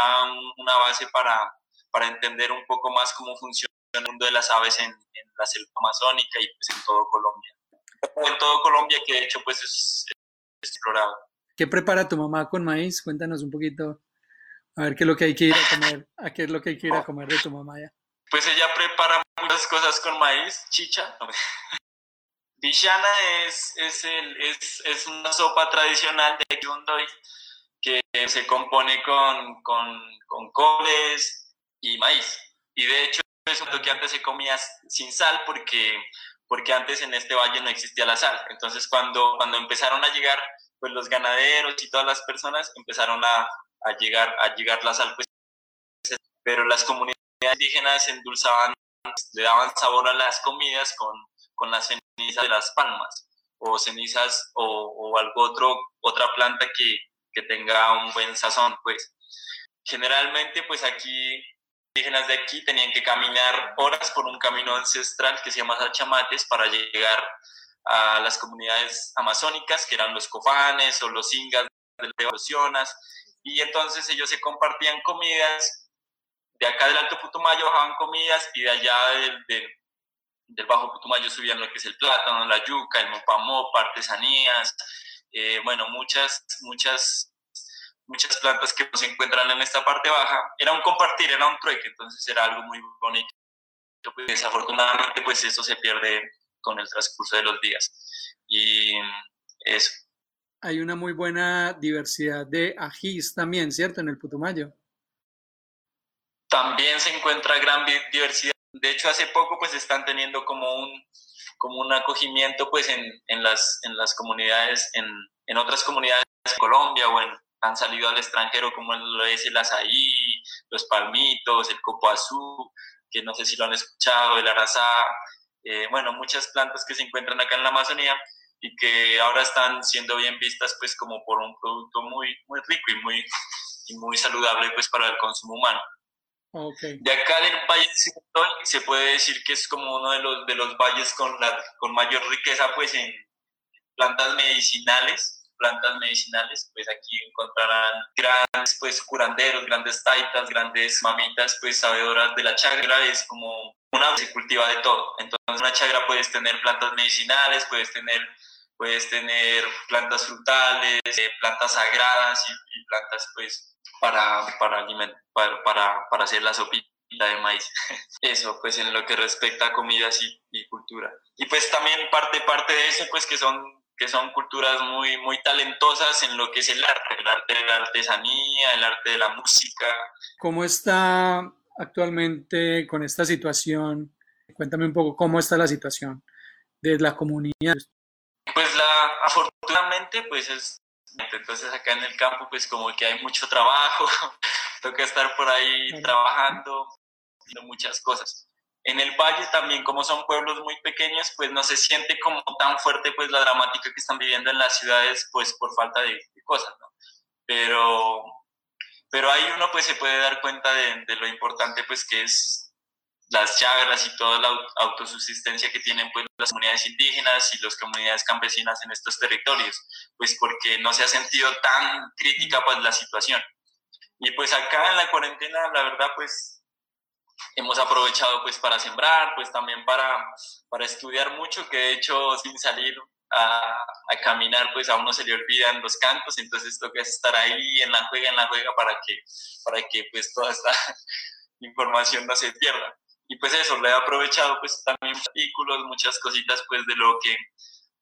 una base para, para entender un poco más cómo funciona el mundo de las aves en, en la selva amazónica y pues en todo Colombia. En todo Colombia, que de hecho pues es, explorado. ¿Qué prepara tu mamá con maíz? Cuéntanos un poquito, a ver qué es lo que hay que ir a comer, a qué es lo que hay que ir a comer de tu mamá ya. Pues ella prepara muchas cosas con maíz, chicha. Bishana es, es, es, es una sopa tradicional de Yundoy que se compone con, con, con coles y maíz. Y de hecho es un que antes se comía sin sal porque porque antes en este valle no existía la sal. Entonces cuando, cuando empezaron a llegar pues los ganaderos y todas las personas empezaron a, a llegar a llegar la sal pues pero las comunidades indígenas endulzaban le daban sabor a las comidas con, con las cenizas de las palmas o cenizas o, o algo otro otra planta que, que tenga un buen sazón pues. Generalmente pues aquí indígenas de aquí tenían que caminar horas por un camino ancestral que se llama Sachamates para llegar a las comunidades amazónicas, que eran los cofanes o los ingas de los y entonces ellos se compartían comidas, de acá del Alto Putumayo bajaban comidas y de allá del, del, del Bajo Putumayo subían lo que es el plátano, la yuca, el mopamop, artesanías, eh, bueno, muchas, muchas muchas plantas que se encuentran en esta parte baja, era un compartir, era un trueque, entonces era algo muy bonito. Pues, desafortunadamente, pues eso se pierde con el transcurso de los días. Y eso. Hay una muy buena diversidad de ajís también, ¿cierto? En el Putumayo. También se encuentra gran diversidad. De hecho, hace poco pues están teniendo como un, como un acogimiento pues en, en, las, en las comunidades, en, en otras comunidades de Colombia o en, han salido al extranjero, como lo es el azaí, los palmitos, el copo azul, que no sé si lo han escuchado, el arazá, eh, bueno, muchas plantas que se encuentran acá en la Amazonía y que ahora están siendo bien vistas pues como por un producto muy, muy rico y muy, y muy saludable pues para el consumo humano. Okay. De acá del Valle de se puede decir que es como uno de los, de los valles con, la, con mayor riqueza pues en plantas medicinales plantas medicinales, pues aquí encontrarán grandes pues curanderos, grandes taitas, grandes mamitas pues sabedoras de la chagra, es como una se cultiva de todo. Entonces una chagra puedes tener plantas medicinales, puedes tener puedes tener plantas frutales, eh, plantas sagradas y, y, plantas pues para para, para, para, para hacer la sopita de maíz. Eso, pues en lo que respecta a comidas y, y, cultura. Y pues también parte, parte de eso, pues que son que son culturas muy, muy talentosas en lo que es el arte, el arte de la artesanía, el arte de la música. ¿Cómo está actualmente con esta situación? Cuéntame un poco cómo está la situación de la comunidad. Pues la, afortunadamente, pues es, entonces acá en el campo, pues como que hay mucho trabajo, toca estar por ahí trabajando, haciendo muchas cosas. en el valle también, como son pueblos muy pequeños, pues no se siente como tan fuerte pues la dramática que están viviendo en las ciudades, pues por falta de, cosas, ¿no? Pero, pero ahí uno pues se puede dar cuenta de, de lo importante pues que es las chagras y toda la autosubsistencia que tienen pues las comunidades indígenas y las comunidades campesinas en estos territorios, pues porque no se ha sentido tan crítica pues la situación. Y pues acá en la cuarentena, la verdad, pues hemos aprovechado pues para sembrar, pues también para, para estudiar mucho, que de hecho sin salir a, a, caminar pues a uno se le olvidan los cantos, entonces toca estar ahí en la juega, en la juega para que, para que pues toda esta información no se pierda. Y pues eso, le he aprovechado pues también artículos, muchas cositas pues de lo que,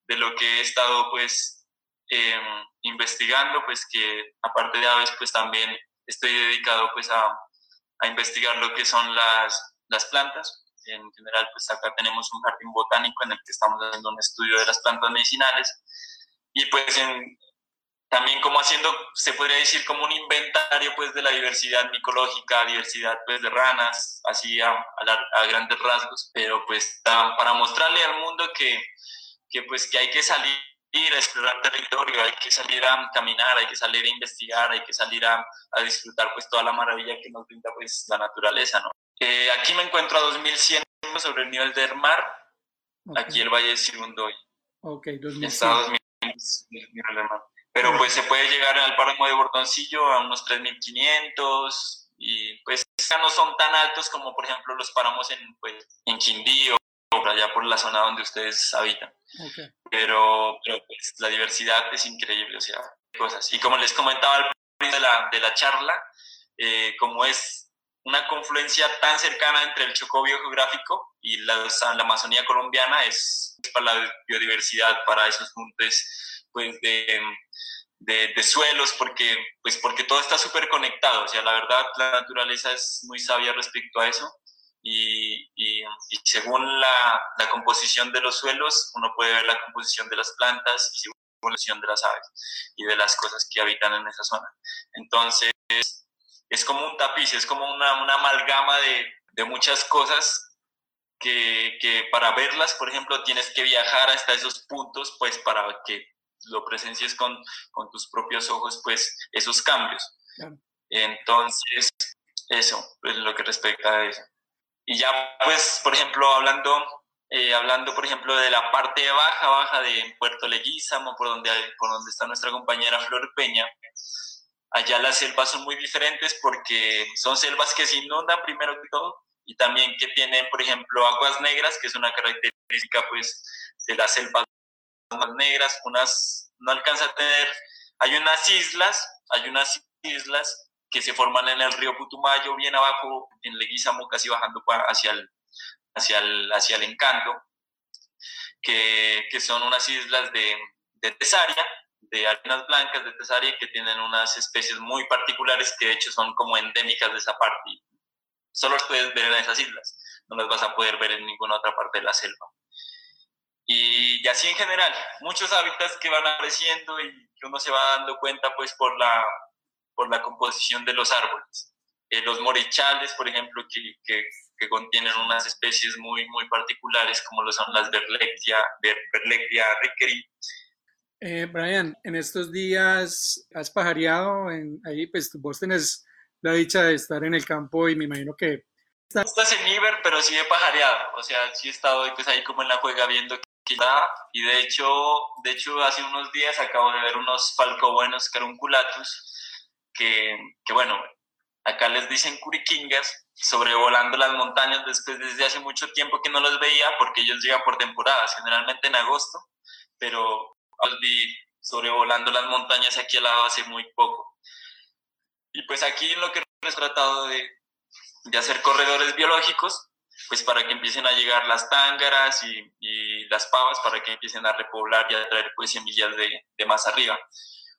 de lo que he estado pues eh, investigando, pues que aparte de aves pues también estoy dedicado pues a, a investigar lo que son las, las plantas. En general, pues acá tenemos un jardín botánico en el que estamos haciendo un estudio de las plantas medicinales y pues en, también como haciendo, se podría decir como un inventario pues de la diversidad micológica, diversidad pues de ranas, así a, a, grandes rasgos, pero pues para mostrarle al mundo que, que pues que hay que salir ir a explorar territorio, hay que salir a caminar, hay que salir a investigar, hay que salir a, a disfrutar pues toda la maravilla que nos brinda pues la naturaleza, ¿no? Eh, aquí me encuentro a 2100 sobre el nivel del mar, aquí el Valle de Sirundoy. Ok, 2100. Está a 2100 del mar. Pero pues se puede llegar al páramo de Bordoncillo a unos 3500 y pues ya no son tan altos como por ejemplo los páramos en, pues, en Quindío por allá por la zona donde ustedes habitan. Pero, pero pues, la diversidad es increíble, o sea, cosas. Y como les comentaba al principio de la, de la charla, eh, como es una confluencia tan cercana entre el Chocó biogeográfico y la, la Amazonía colombiana, es, para la biodiversidad, para esos puntos pues, de, de, suelos, porque, pues, porque todo está súper conectado. O sea, la verdad, la naturaleza es muy sabia respecto a eso y, y, según la, la, composición de los suelos, uno puede ver la composición de las plantas y según la composición de las aves y de las cosas que habitan en esa zona. Entonces, es como un tapiz, es como una, una amalgama de, de muchas cosas que, que, para verlas, por ejemplo, tienes que viajar hasta esos puntos, pues para que lo presencies con, con tus propios ojos, pues esos cambios. Entonces, eso, pues lo que respecta a eso. Y ya, pues, por ejemplo, hablando, eh, hablando, por ejemplo, de la parte baja, baja de Puerto Leguízamo, por donde, por donde está nuestra compañera Flor Peña, allá las selvas son muy diferentes porque son selvas que se inundan primero que todo y también que tienen, por ejemplo, aguas negras, que es una característica, pues, de las selvas más negras, unas, no alcanza a tener, hay unas islas, hay unas islas que se forman en el río Putumayo, bien abajo, en Leguizamo, casi bajando hacia el, hacia el, hacia el Encanto, que, que son unas islas de, de tesaria, de arenas blancas de tesaria, que tienen unas especies muy particulares que de hecho son como endémicas de esa parte. Solo las puedes ver en esas islas, no las vas a poder ver en ninguna otra parte de la selva. Y, y así en general, muchos hábitats que van apareciendo y que uno se va dando cuenta pues por la, por la composición de los árboles. Eh, los morichales, por ejemplo, que, que, que, contienen unas especies muy, muy particulares, como lo son las Berlectia, Berlectia requeri. Eh, Brian, en estos días has pajareado, en, ahí pues vos tenés la dicha de estar en el campo y me imagino que... Estás en Iber, pero sí he pajareado, o sea, sí he estado pues, ahí como en la juega viendo está, y de hecho, de hecho hace unos días acabo de ver unos falcobuenos carunculatus, que, que bueno, acá les dicen curiquingas, sobrevolando las montañas después desde hace mucho tiempo que no los veía porque ellos llegan por temporadas, generalmente en agosto, pero los vi sobrevolando las montañas aquí al lado hace muy poco. Y pues aquí lo que he tratado de, de hacer corredores biológicos, pues para que empiecen a llegar las tángaras y, y, las pavas, para que empiecen a repoblar y a traer pues semillas de, de más arriba.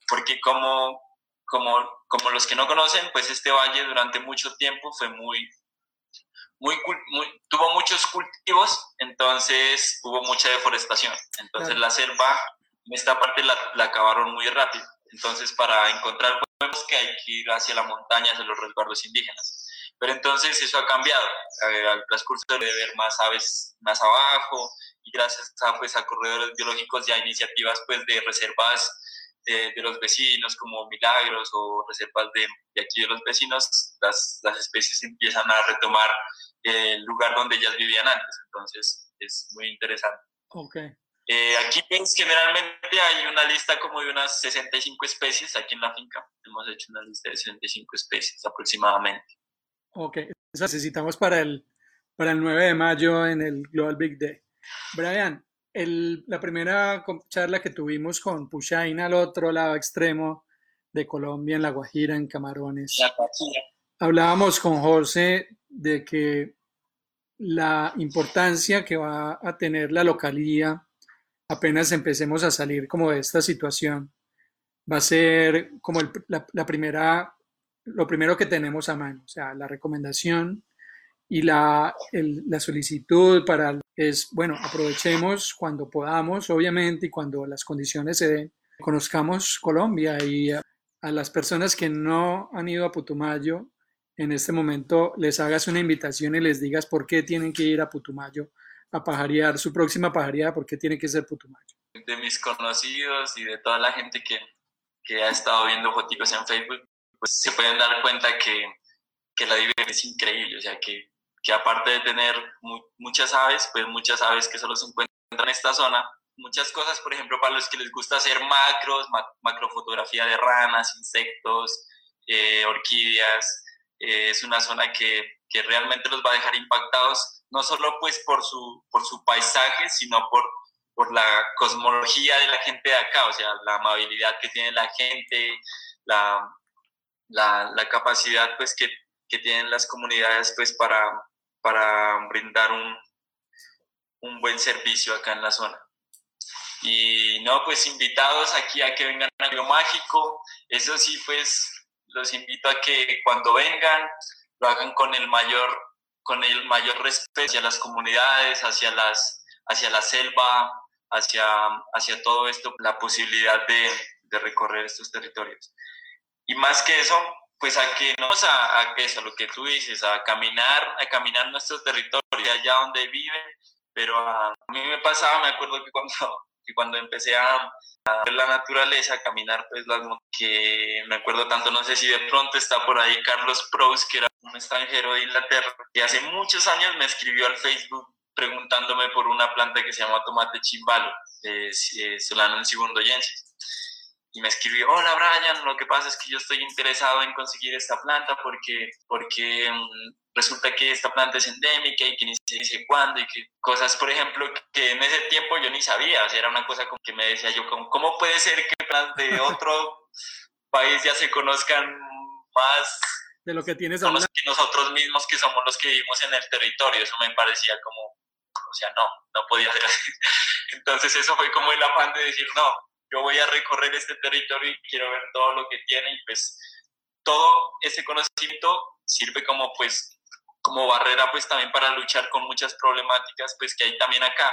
Porque como como, como los que no conocen, pues este valle durante mucho tiempo fue muy, muy, muy, tuvo muchos cultivos, entonces hubo mucha deforestación. Entonces la selva, en esta parte la, la, acabaron muy rápido. Entonces para encontrar que hay que ir hacia la montaña, hacia los resguardos indígenas. Pero entonces eso ha cambiado. Al transcurso de ver más aves más abajo y gracias a, pues, a corredores biológicos ya iniciativas pues, de reservas de, los vecinos como Milagros o reservas de, de aquí de los vecinos, las, las, especies empiezan a retomar el lugar donde ellas vivían antes. Entonces es muy interesante. Okay. Eh, aquí pues, generalmente hay una lista como de unas 65 especies aquí en la finca. Hemos hecho una lista de 65 especies aproximadamente. Ok, eso necesitamos para el, para el 9 de mayo en el Global Big Day. Brian, el, la primera charla que tuvimos con Pushain al otro lado extremo de Colombia, en La Guajira, en Camarones, La Guajira. hablábamos con José de que la importancia que va a tener la localía apenas empecemos a salir como de esta situación va a ser como el, la, la primera lo primero que tenemos a mano, o sea, la recomendación y la, la solicitud para es, bueno, aprovechemos cuando podamos, obviamente, y cuando las condiciones se den, conozcamos Colombia y a, a las personas que no han ido a Putumayo, en este momento les hagas una invitación y les digas por qué tienen que ir a Putumayo a pajarear, su próxima pajareada, por qué tiene que ser Putumayo. De mis conocidos y de toda la gente que, que ha estado viendo fotos en Facebook, pues se pueden dar cuenta que, que la diversión es increíble, o sea, que, que aparte de tener mu muchas aves, pues muchas aves que solo se encuentran en esta zona, muchas cosas, por ejemplo, para los que les gusta hacer macros, ma macrofotografía de ranas, insectos, eh, orquídeas, eh, es una zona que, que, realmente los va a dejar impactados, no solo pues por su, por su paisaje, sino por, por la cosmología de la gente de acá, o sea, la amabilidad que tiene la gente, la, la, capacidad pues que, que, tienen las comunidades pues para, para brindar un, un buen servicio acá en la zona. Y no, pues invitados aquí a que vengan a lo mágico, eso sí, pues los invito a que cuando vengan lo hagan con el mayor, con el mayor respeto hacia las comunidades, hacia, las, hacia la selva, hacia, hacia todo esto, la posibilidad de, de recorrer estos territorios. Y más que eso, pues a que no a, a eso, lo que tú dices, a caminar, a caminar nuestros territorios, allá donde viven, pero a, a mí me pasaba, me acuerdo que cuando, que cuando empecé a, a, ver la naturaleza, a caminar, pues las que me acuerdo tanto, no sé si de pronto está por ahí Carlos Proust, que era un extranjero de Inglaterra, que hace muchos años me escribió al Facebook preguntándome por una planta que se llama tomate chimbalo, de eh, Solanum sibundoyensis y me escribió, hola Brian, lo que pasa es que yo estoy interesado en conseguir esta planta porque, porque um, resulta que esta planta es endémica y que ni se dice cuándo y que cosas, por ejemplo, que en ese tiempo yo ni sabía, o sea, era una cosa como que me decía yo, como, ¿cómo puede ser que plantas de otro país ya se conozcan más de lo que tienes a que nosotros mismos que somos los que vivimos en el territorio? Eso me parecía como, o sea, no, no podía ser así. Entonces eso fue como el afán de decir, no, yo voy a recorrer este territorio y quiero ver todo lo que tiene y pues todo ese conocimiento sirve como pues como barrera pues también para luchar con muchas problemáticas pues que hay también acá.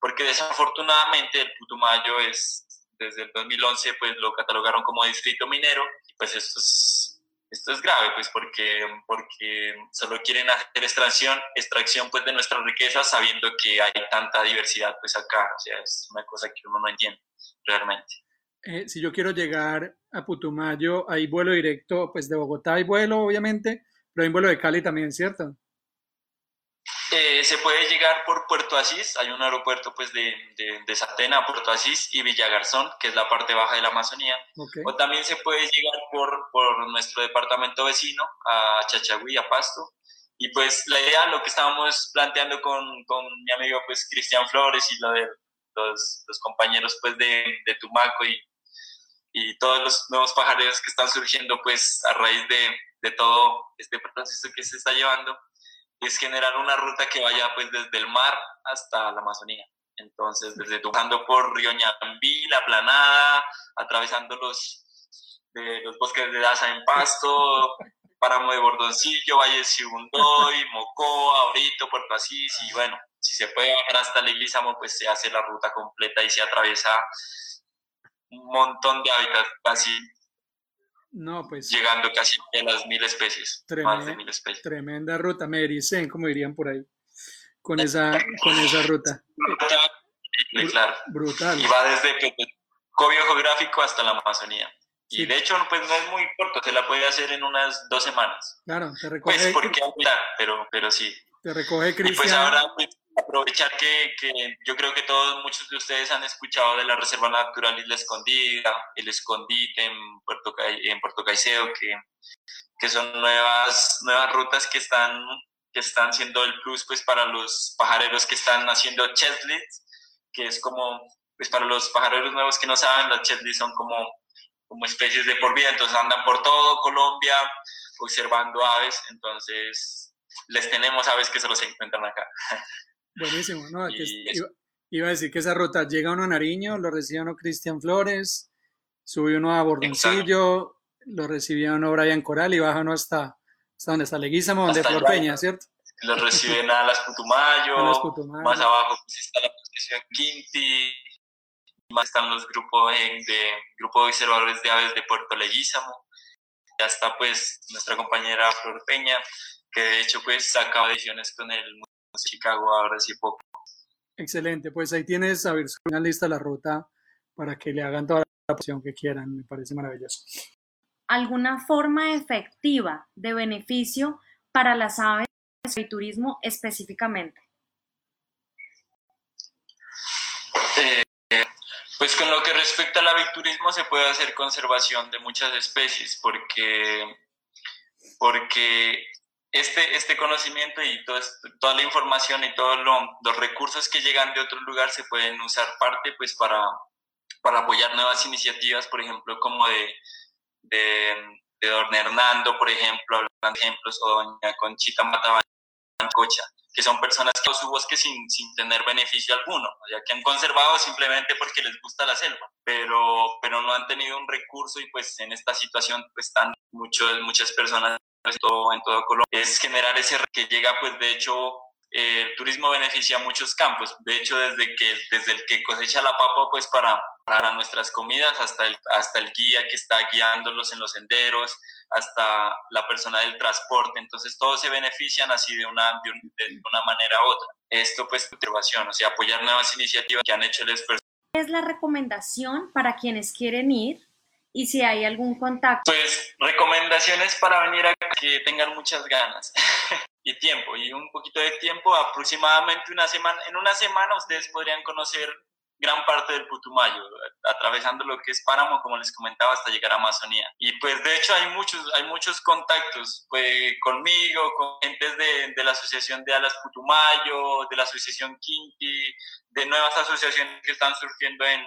Porque desafortunadamente el Putumayo es desde el 2011 pues lo catalogaron como distrito minero y pues esto es esto es grave pues porque porque solo quieren hacer extracción extracción pues de nuestras riquezas sabiendo que hay tanta diversidad pues acá o sea es una cosa que uno no entiende realmente. Eh, si yo quiero llegar a Putumayo, hay vuelo directo, pues de Bogotá hay vuelo, obviamente, pero hay vuelo de Cali también, ¿cierto? Eh, se puede llegar por Puerto Asís, hay un aeropuerto pues de, de, de Satena, Puerto Asís y Villagarzón, que es la parte baja de la Amazonía. Okay. O también se puede llegar por, por nuestro departamento vecino, a Chachagüí, a Pasto. Y pues la idea, lo que estábamos planteando con, con mi amigo pues Cristian Flores y lo de los, los compañeros pues de, de Tumaco y, y, todos los nuevos pajareros que están surgiendo pues a raíz de, de, todo este proceso que se está llevando, es generar una ruta que vaya pues desde el mar hasta la Amazonía. Entonces, desde pasando por Río Ñambí, La Planada, atravesando los, de, los bosques de Daza en Pasto, Páramo de Bordoncillo, Valle de Sibundoy, Mocoa, Orito, Puerto Asís y bueno, si se puede bajar hasta Leguizamo, pues se hace la ruta completa y se atraviesa un montón de hábitats casi No, pues. Llegando casi a las mil especies. Tremenda, más de mil especies. Tremenda ruta, me dicen, como dirían por ahí, con esa, con esa ruta. claro. Brutal. Y va desde el cobio geográfico hasta la Amazonía. Y de hecho, pues no es muy corto, se la puede hacer en unas dos semanas. Claro, te recoge. Pues porque pero, pero sí. Te recoge Cristian. Y pues ahora, pues, aprovechar que, que, yo creo que todos, muchos de ustedes han escuchado de la Reserva Natural Isla Escondida, el Escondite en Puerto, en Puerto Caicedo, que, que son nuevas, nuevas rutas que están, que están siendo el plus pues para los pajareros que están haciendo cheslits, que es como, pues para los pajareros nuevos que no saben, las cheslits son como, como especies de por vida, entonces andan por todo Colombia observando aves, entonces les tenemos aves que se los encuentran acá. Buenísimo, ¿no? iba, a decir que esa ruta llega uno a Nariño, lo recibe uno Cristian Flores, sube uno a Bordoncillo, lo recibe uno Brian Coral y baja uno hasta, hasta donde está Leguízamo, donde Flor Peña, ¿cierto? Lo reciben a Las Putumayo, más abajo pues, está la posición Quinti, más están los grupos de, grupo de observadores de aves de Puerto Leguízamo, ya está pues nuestra compañera Flor Peña, que de hecho pues sacaba ediciones con el Chicago ahora sí poco. Excelente, pues ahí tienes a ver una lista la ruta para que le hagan toda la opción que quieran, me parece maravilloso. ¿Alguna forma efectiva de beneficio para las aves y turismo específicamente? Eh, pues con lo que respecta al aviturismo se puede hacer conservación de muchas especies porque, porque este, este conocimiento y todo toda la información y todos los recursos que llegan de otro lugar se pueden usar parte pues para, para apoyar nuevas iniciativas, por ejemplo, como de, de, de Don Hernando, por ejemplo, hablando ejemplos, o Doña Conchita Matabancocha, que son personas que su bosque sin, sin tener beneficio alguno, ya que han conservado simplemente porque les gusta la selva, pero, pero no han tenido un recurso y pues en esta situación pues están muchos, muchas personas en todo, en todo Colombia, es generar ese que llega, pues de hecho, eh, el turismo beneficia a muchos campos. De hecho, desde, que, desde el que cosecha la papa, pues para, para nuestras comidas, hasta el, hasta el guía que está guiándolos en los senderos, hasta la persona del transporte. Entonces, todos se benefician así de una, de, una manera u otra. Esto, pues, observación, o sea, apoyar nuevas iniciativas que han hecho el esfuerzo. ¿Qué es la recomendación para quienes quieren ir y si hay algún contacto. Pues recomendaciones para venir a que tengan muchas ganas y tiempo, y un poquito de tiempo, aproximadamente una semana. En una semana ustedes podrían conocer gran parte del Putumayo, atravesando lo que es Páramo, como les comentaba, hasta llegar a Amazonía. Y pues de hecho hay muchos, hay muchos contactos pues, conmigo, con gentes de, de la Asociación de Alas Putumayo, de la Asociación Quinti, de nuevas asociaciones que están surgiendo en,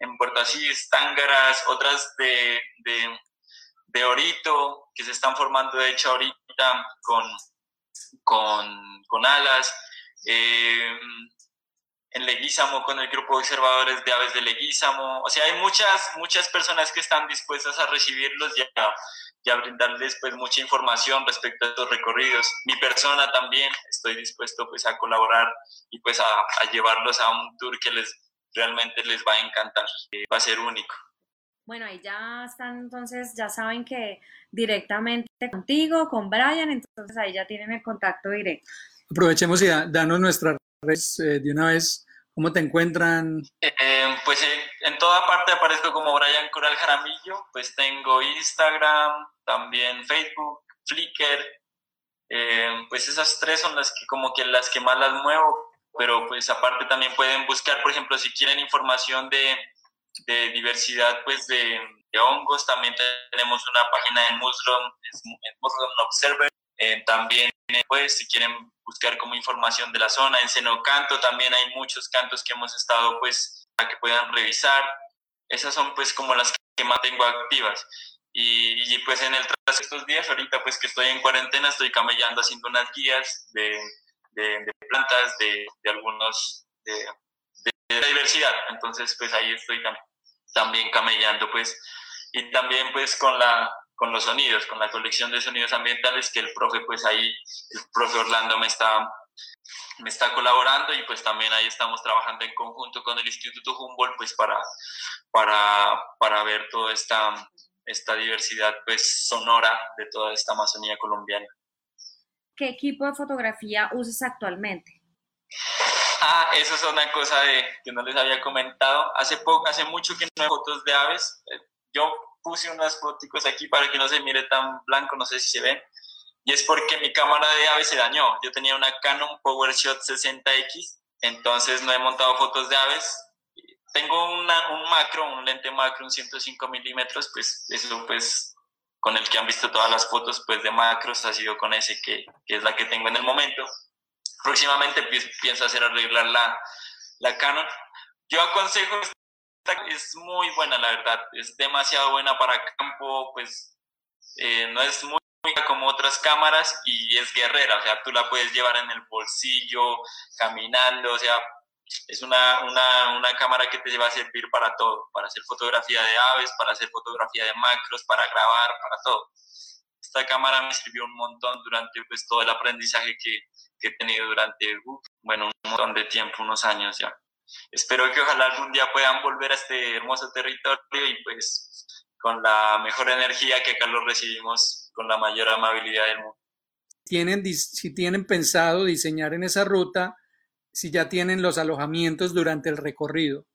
en Puerto Asís, Tángaras, otras de, de, Orito, que se están formando de hecho ahorita con, con, con alas. Eh, en Leguízamo con el grupo de observadores de aves de Leguízamo. O sea, hay muchas, muchas personas que están dispuestas a recibirlos y a, y a brindarles pues mucha información respecto a estos recorridos. Mi persona también estoy dispuesto pues a colaborar y pues a, a llevarlos a un tour que les realmente les va a encantar, va a ser único. Bueno, ahí ya están, entonces ya saben que directamente contigo, con Brian, entonces ahí ya tienen el contacto directo. Aprovechemos y danos nuestras redes eh, de una vez. ¿Cómo te encuentran? Eh, pues en toda parte aparezco como Brian Coral Jaramillo, pues tengo Instagram, también Facebook, Flickr, eh, pues esas tres son las que como que las que más las muevo, pero pues aparte también pueden buscar, por ejemplo, si quieren información de, de diversidad pues de, hongos, también tenemos una página en Muslim, Muslim Observer, eh, también pues si quieren buscar como información de la zona, en Senocanto también hay muchos cantos que hemos estado pues para que puedan revisar, esas son pues como las que más tengo activas. Y, y, pues en el tras de estos días, ahorita pues que estoy en cuarentena, estoy camellando haciendo unas guías de, de, plantas, de, de algunos, de, de, diversidad. Entonces, pues ahí estoy también camellando, pues, y también pues con la con los sonidos, con la colección de sonidos ambientales que el profe, pues ahí, el profe Orlando me está, me está colaborando y pues también ahí estamos trabajando en conjunto con el Instituto Humboldt, pues para, para, para ver toda esta, esta diversidad pues sonora de toda esta Amazonía colombiana. ¿Qué equipo de fotografía usas actualmente? Ah, eso es una cosa de, que no les había comentado. Hace, poco, hace mucho que no hay fotos de aves. Eh, yo puse unas fotos aquí para que no se mire tan blanco, no sé si se ven. Y es porque mi cámara de aves se dañó. Yo tenía una Canon PowerShot 60X, entonces no he montado fotos de aves. Tengo una, un macro, un lente macro, un 105 milímetros, pues eso pues con el que han visto todas las fotos pues de macros ha sido con ese que, que es la que tengo en el momento próximamente pienso hacer arreglar la, la Canon. Yo aconsejo, es muy buena la verdad, es demasiado buena para campo, pues eh, no es muy como otras cámaras y es guerrera, o sea, tú la puedes llevar en el bolsillo, caminando, o sea, es una, una, una, cámara que te va a servir para todo, para hacer fotografía de aves, para hacer fotografía de macros, para grabar, para todo. Esta cámara me sirvió un montón durante pues, todo el aprendizaje que, que he tenido durante, bueno, un montón de tiempo, unos años ya. Espero que ojalá algún día puedan volver a este hermoso territorio y pues con la mejor energía que acá lo recibimos, con la mayor amabilidad del mundo. ¿Tienen, si tienen pensado diseñar en esa ruta, si ya tienen los alojamientos durante el recorrido.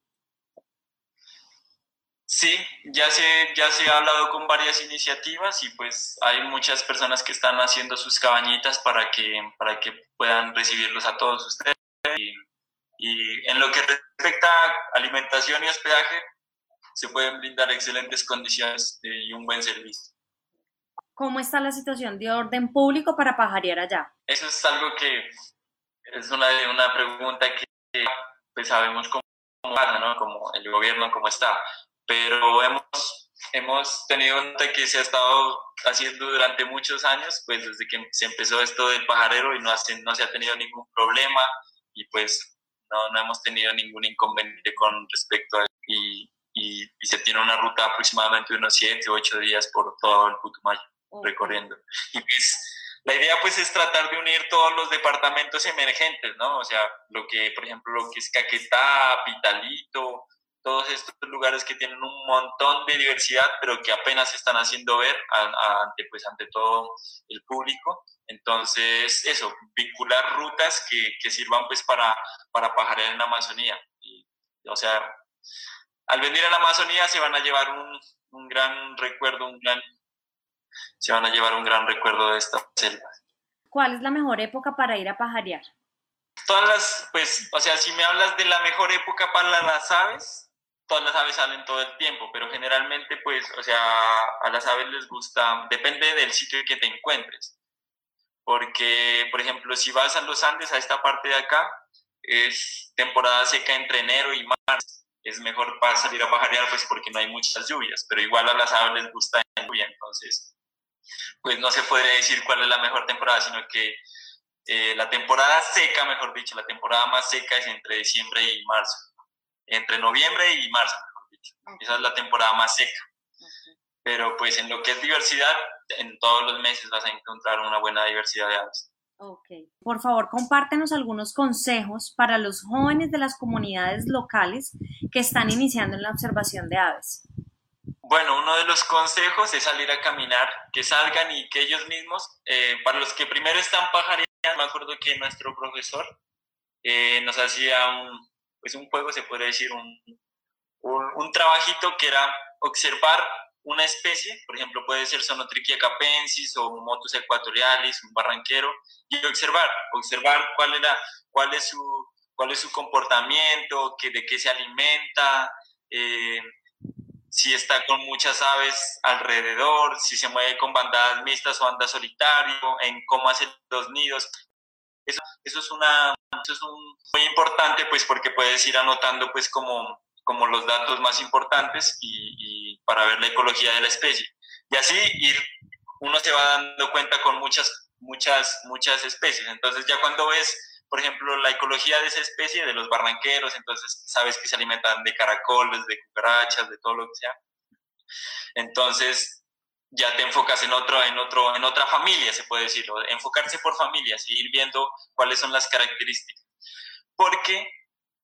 Sí, ya se, ya se ha hablado con varias iniciativas y pues hay muchas personas que están haciendo sus cabañitas para que, para que puedan recibirlos a todos ustedes. Y, y en lo que respecta a alimentación y hospedaje, se pueden brindar excelentes condiciones y un buen servicio. ¿Cómo está la situación de orden público para pajarear allá? Eso es algo que es una, una pregunta que pues sabemos cómo pasa, ¿no? Como el gobierno, cómo está pero hemos, hemos tenido nota que se ha estado haciendo durante muchos años, pues desde que se empezó esto del pajarero y no, no se ha tenido ningún problema y pues no, no hemos tenido ningún inconveniente con respecto a y, y, y, se tiene una ruta aproximadamente de unos 7 o 8 días por todo el Putumayo recorriendo. Y pues la idea pues es tratar de unir todos los departamentos emergentes, ¿no? O sea, lo que, por ejemplo, lo que es Caquetá, Pitalito, todos estos lugares que tienen un montón de diversidad, pero que apenas se están haciendo ver ante, pues, ante todo el público. Entonces, eso, vincular rutas que, que sirvan pues, para, para pajarear en la Amazonía. Y, o sea, al venir a la Amazonía se van a llevar un, un gran recuerdo, un gran, se van a llevar un gran recuerdo de esta selva. ¿Cuál es la mejor época para ir a pajarear? Todas las, pues, o sea, si me hablas de la mejor época para las aves, todas las aves salen todo el tiempo, pero generalmente, pues, o sea, a las aves les gusta, depende del sitio que te encuentres. Porque, por ejemplo, si vas a los Andes, a esta parte de acá, es temporada seca entre enero y marzo. Es mejor para salir a pajarear, pues, porque no hay muchas lluvias, pero igual a las aves les gusta la lluvia, entonces, pues no se puede decir cuál es la mejor temporada, sino que eh, la temporada seca, mejor dicho, la temporada más seca es entre diciembre y marzo entre noviembre y marzo, mejor dicho. Esa es la temporada más seca. Pero pues en lo que es diversidad, en todos los meses vas a encontrar una buena diversidad de aves. Ok. Por favor, compártenos algunos consejos para los jóvenes de las comunidades locales que están iniciando en la observación de aves. Bueno, uno de los consejos es salir a caminar, que salgan y que ellos mismos, eh, para los que primero están pajareando, me acuerdo que nuestro profesor eh, nos hacía un, pues un juego, se podría decir, un, un, trabajito que era observar una especie, por ejemplo, puede ser Sonotrichia capensis o Motus equatorialis, un barranquero, y observar, observar cuál, era, cuál, es, su, cuál es su comportamiento, que, de qué se alimenta, eh, si está con muchas aves alrededor, si se mueve con bandadas mixtas o anda solitario, en cómo hace los nidos. Eso, es una, eso es muy importante, pues porque puedes ir anotando pues como, como los datos más importantes y, para ver la ecología de la especie. Y así ir, uno se va dando cuenta con muchas, muchas, muchas especies. Entonces ya cuando ves, por ejemplo, la ecología de esa especie, de los barranqueros, entonces sabes que se alimentan de caracoles, de cucarachas, de todo lo que sea. Entonces ya te enfocas en otro, en otro, en otra familia, se puede decir, enfocarse por familias y ir viendo cuáles son las características. ¿Por qué?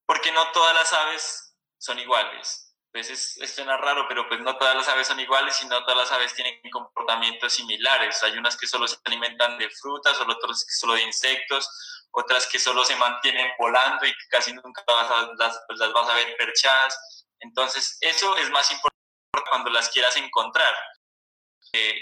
Porque no todas las aves son iguales. pues es, suena raro, pero pues no todas las aves son iguales y no todas las aves tienen comportamientos similares. Hay unas que solo se alimentan de frutas, otras que solo de insectos, otras que solo se mantienen volando y que casi nunca las, pues las vas a ver perchadas. Entonces, eso es más importante cuando las quieras encontrar.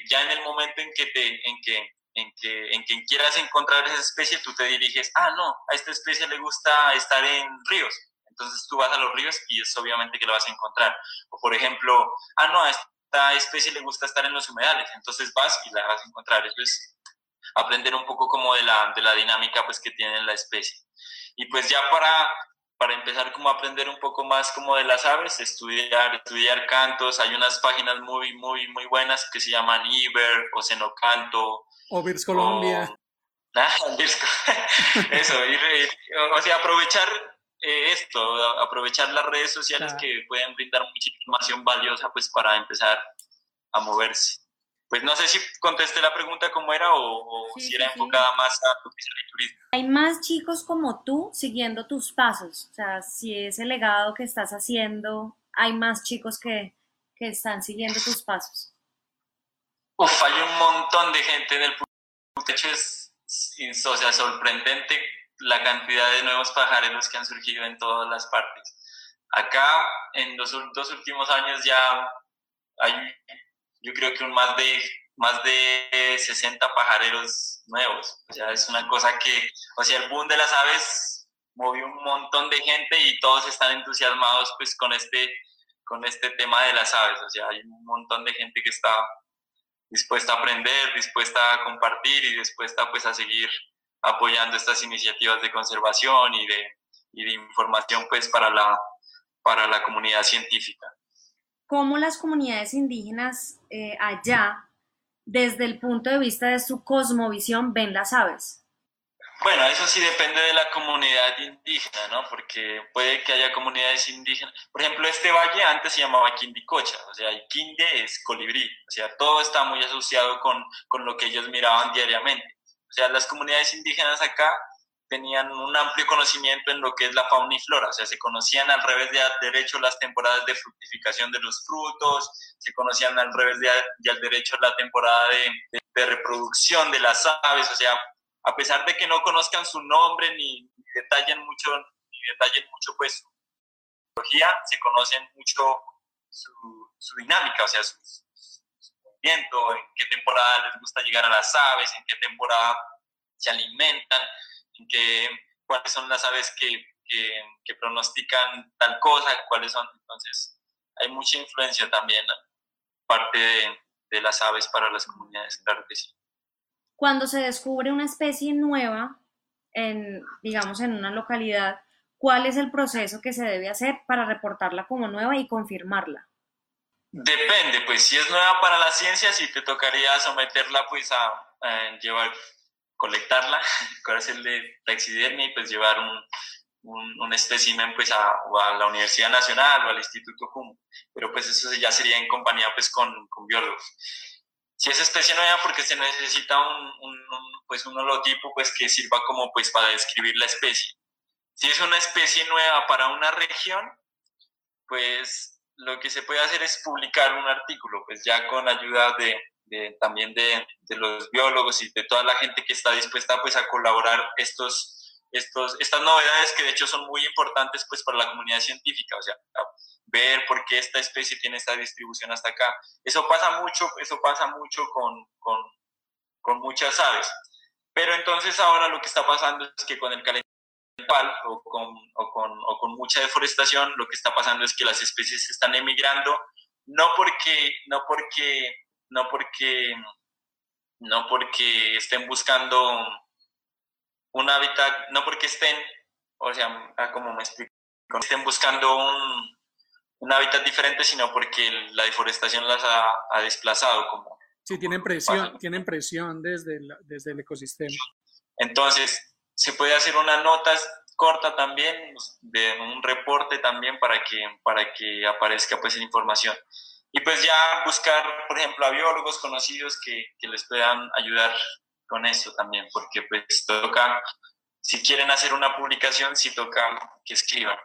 Ya en el momento en que, te, en, que, en, que, en que quieras encontrar esa especie, tú te diriges, ah, no, a esta especie le gusta estar en ríos entonces tú vas a los ríos y es obviamente que lo vas a encontrar. O por ejemplo, ah, no, a esta especie le gusta estar en los humedales, entonces vas y la vas a encontrar. Eso es aprender un poco como de la, de la dinámica pues que tiene la especie. Y pues ya para, para empezar como a aprender un poco más como de las aves, estudiar, estudiar cantos, hay unas páginas muy, muy, muy buenas que se llaman Iber, Ocenocanto. O Virs Colombia. Ah, Eso, o sea, aprovechar eh, esto, aprovechar las redes sociales que pueden brindar mucha información valiosa pues para empezar a moverse. Pues no sé si contesté la pregunta como era o, si era enfocada más a turismo. Hay más chicos como tú siguiendo tus pasos, o sea, si ese legado que estás haciendo, hay más chicos que, que están siguiendo tus pasos. Uf, hay un montón de gente en el de hecho es, o sea, sorprendente la cantidad de nuevos pajareros que han surgido en todas las partes. Acá, en los dos últimos años ya hay, yo creo que un más de, más de 60 pajareros nuevos. O sea, es una cosa que, o sea, el boom de las aves movió un montón de gente y todos están entusiasmados pues con este, con este tema de las aves. O sea, hay un montón de gente que está dispuesta a aprender, dispuesta a compartir y dispuesta pues a seguir apoyando estas iniciativas de conservación y de, y de información pues para la, para la comunidad científica. ¿Cómo las comunidades indígenas eh, allá, desde el punto de vista de su cosmovisión, ven las aves? Bueno, eso sí depende de la comunidad indígena, ¿no? Porque puede que haya comunidades indígenas. Por ejemplo, este valle antes se llamaba Quindicocha, o sea, quinde es colibrí, o sea, todo está muy asociado con, con lo que ellos miraban diariamente. O sea, las comunidades indígenas acá tenían un amplio conocimiento en lo que es la fauna y flora, o sea, se conocían al revés de derecho las temporadas de fructificación de los frutos, se conocían al revés de, al derecho la temporada de, de, reproducción de las aves, o sea, a pesar de que no conozcan su nombre ni, detallen mucho, ni detallen mucho pues su biología, se conocen mucho su, su dinámica, o sea, sus, en qué temporada les gusta llegar a las aves, en qué temporada se alimentan, en qué, cuáles son las aves que, que, pronostican tal cosa, cuáles son. Entonces, hay mucha influencia también parte de, de las aves para las comunidades, claro que sí. Cuando se descubre una especie nueva, en, digamos, en una localidad, ¿cuál es el proceso que se debe hacer para reportarla como nueva y confirmarla? Depende, pues si es nueva para la ciencia, si te tocaría someterla pues a, llevar, colectarla, hacerle taxidermia y pues llevar un, un, un espécimen pues a, la Universidad Nacional o al Instituto CUM, pero pues eso ya sería en compañía pues con, con biólogos. Si es especie nueva porque se necesita un, un, pues un holotipo pues que sirva como pues para describir la especie. Si es una especie nueva para una región, pues lo que se puede hacer es publicar un artículo, pues ya con ayuda de, también de, los biólogos y de toda la gente que está dispuesta pues a colaborar estos, estos, estas novedades que de hecho son muy importantes pues para la comunidad científica, o sea, ver por qué esta especie tiene esta distribución hasta acá. Eso pasa mucho, eso pasa mucho con, con, con muchas aves. Pero entonces ahora lo que está pasando es que con el calentamiento o con, o, con, o con, mucha deforestación, lo que está pasando es que las especies están emigrando, no porque, no porque, no porque, no porque estén buscando un hábitat, no porque estén, o sea, ah, como me explico, estén buscando un, un hábitat diferente, sino porque la deforestación las ha, ha desplazado. Como, sí, tienen presión, tienen presión desde, desde el ecosistema. Entonces, se puede hacer una nota corta también, de un reporte también para que, para que aparezca pues la información. Y pues ya buscar, por ejemplo, a biólogos conocidos que, que les puedan ayudar con eso también, porque pues toca, si quieren hacer una publicación, sí toca que escriban.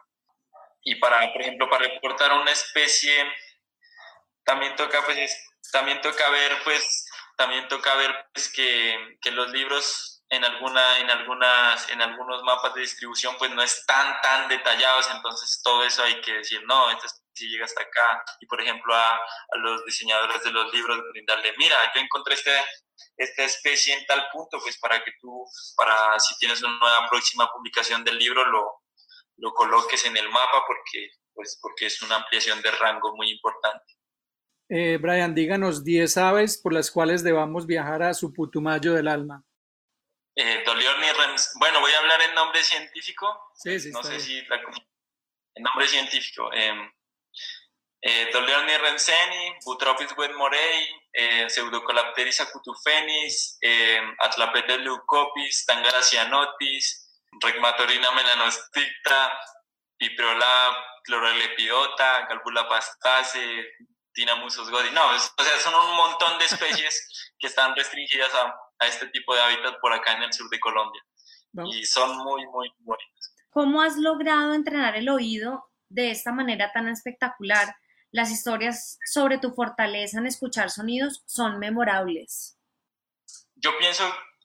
y para, por ejemplo, para reportar una especie, también toca, pues, también toca ver, pues, también toca ver pues, que, que los libros en, alguna, en, algunas, en algunos mapas de distribución pues no están tan detallados, entonces todo eso hay que decir, no, esta especie llega hasta acá, y por ejemplo a, a los diseñadores de los libros brindarle, mira, yo encontré este, esta especie en tal punto, pues para que tú, para si tienes una nueva próxima publicación del libro, lo, lo coloques en el mapa porque, pues, porque es una ampliación de rango muy importante. Eh, Brian, díganos 10 aves por las cuales debamos viajar a su Putumayo del alma. Eh, Rems. Bueno, voy a hablar en nombre científico. Sí, sí, No sé si la, en nombre científico. Eh, eh, Doliorni remseni, Butropis wedmorei, eh, Pseudocolapteris acutufenis, eh, Atlapetes leucopis, Tangara cyanotis, Regmatorina melanosticta, Piprola chlorolepidota, Galbula pastase, Tinamusos godi. No, o sea, son un montón de especies que están restringidas a, a, este tipo de hábitat por acá en el sur de Colombia. Vamos. Y son muy, muy bonitas. ¿Cómo has logrado entrenar el oído de esta manera tan espectacular? Las historias sobre tu fortaleza en escuchar sonidos son memorables. Yo pienso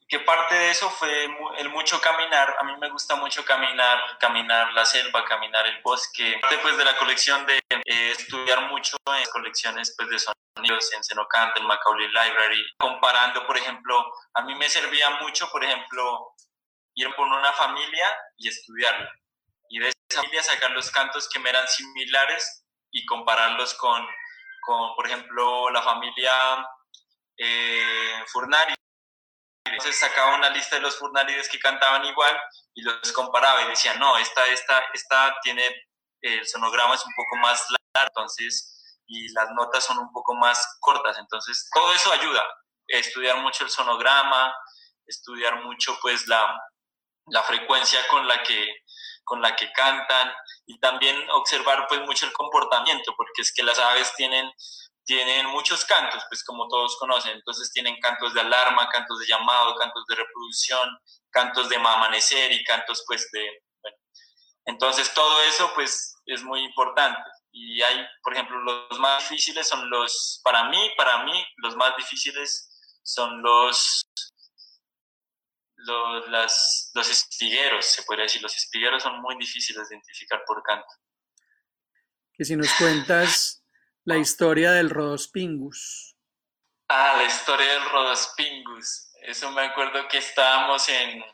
que parte de eso fue el mucho caminar. A mí me gusta mucho caminar, caminar la selva, caminar el bosque. Parte pues de la colección de eh, estudiar mucho en colecciones pues de sonidos en Senocant, en Macaulay Library. Comparando, por ejemplo, a mí me servía mucho, por ejemplo, ir con una familia y estudiarla. Y de esa familia sacar los cantos que me eran similares y compararlos con, con por ejemplo, la familia eh, Furnari entonces sacaba una lista de los furnarides que cantaban igual y los comparaba y decía, no, esta, esta, esta tiene, el sonograma es un poco más largo, entonces, y las notas son un poco más cortas. Entonces, todo eso ayuda. Estudiar mucho el sonograma, estudiar mucho pues la, la frecuencia con la que con la que cantan y también observar pues mucho el comportamiento porque es que las aves tienen tienen muchos cantos, pues como todos conocen, entonces tienen cantos de alarma, cantos de llamado, cantos de reproducción, cantos de amanecer y cantos pues de, bueno, entonces todo eso pues es muy importante. Y hay, por ejemplo, los más difíciles son los, para mí, para mí, los más difíciles son los, los, las, los espigueros, se podría decir, los espigueros son muy difíciles de identificar por canto. Que si nos cuentas la historia del Rodospingus. Ah, la historia del Rodospingus. Eso me acuerdo que estábamos en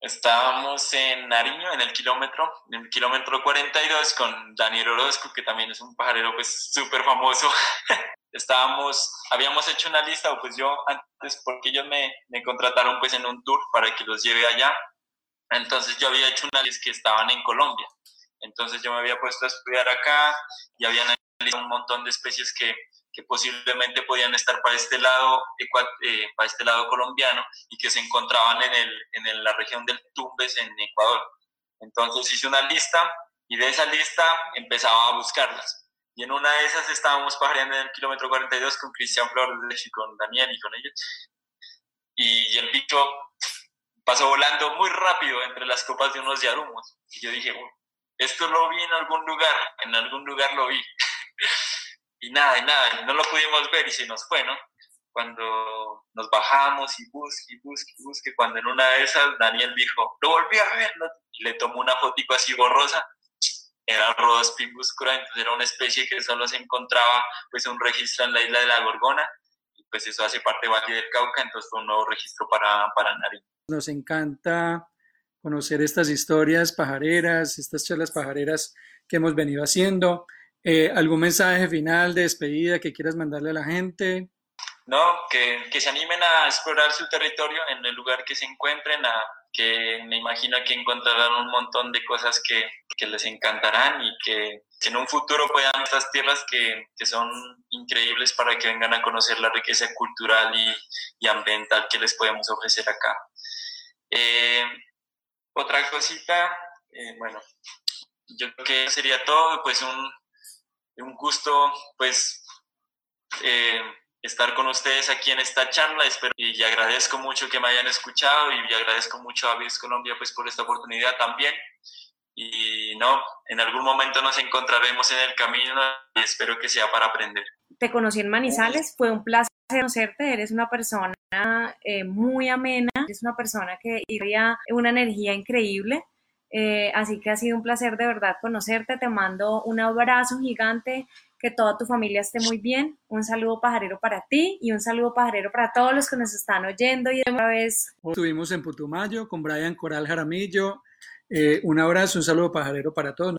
estábamos en Nariño, en el kilómetro, en el kilómetro 42 con Daniel Orozco, que también es un pajarero pues súper famoso. estábamos, habíamos hecho una lista, o pues yo antes, porque ellos me, me contrataron pues en un tour para que los lleve allá. Entonces yo había hecho una lista que estaban en Colombia. Entonces yo me había puesto a estudiar acá y había analizado un montón de especies que, que posiblemente podían estar para este lado, eh, para este lado colombiano y que se encontraban en, el, en la región del Tumbes en Ecuador. Entonces hice una lista y de esa lista empezaba a buscarlas. Y en una de esas estábamos pajareando en el kilómetro 42 con Cristian Flores y con Daniel y con ellos. Y, y el bicho pasó volando muy rápido entre las copas de unos yarumos. Y yo dije, esto lo vi en algún lugar, en algún lugar lo vi. y nada, y nada, no lo pudimos ver y se nos fue, ¿no? Cuando nos bajamos y busque, y busque, y busque, cuando en una de esas Daniel dijo, lo volví a ver, y le tomó una fotico así borrosa, era Rodos pimbuscura, entonces era una especie que solo se encontraba pues un registro en la isla de la Gorgona, y pues eso hace parte de Valle del Cauca, entonces fue un nuevo registro para, para Nariño. Nos encanta conocer estas historias pajareras, estas charlas pajareras que hemos venido haciendo. Eh, ¿Algún mensaje final de despedida que quieras mandarle a la gente? No, que, que, se animen a explorar su territorio en el lugar que se encuentren, a, que me imagino que encontrarán un montón de cosas que, que les encantarán y que, en un futuro puedan estas tierras que, son increíbles para que vengan a conocer la riqueza cultural y, y ambiental que les podemos ofrecer acá. Eh, otra cosita, eh, bueno, yo creo que sería todo, pues un, un gusto, pues, eh, estar con ustedes aquí en esta charla, y agradezco mucho que me hayan escuchado y agradezco mucho a Avis Colombia, pues, por esta oportunidad también. y no, en algún momento nos encontraremos en el camino y espero que sea para aprender. Te conocí en Manizales, fue un placer conocerte, eres una persona eh, muy amena, eres una persona que irría una energía increíble. Eh, así que ha sido un placer de verdad conocerte. Te mando un abrazo gigante, que toda tu familia esté muy bien. Un saludo pajarero para ti y un saludo pajarero para todos los que nos están oyendo. Y de una vez. Estuvimos en Putumayo con Brian Coral Jaramillo. Eh, un abrazo, un saludo pajarero para todos.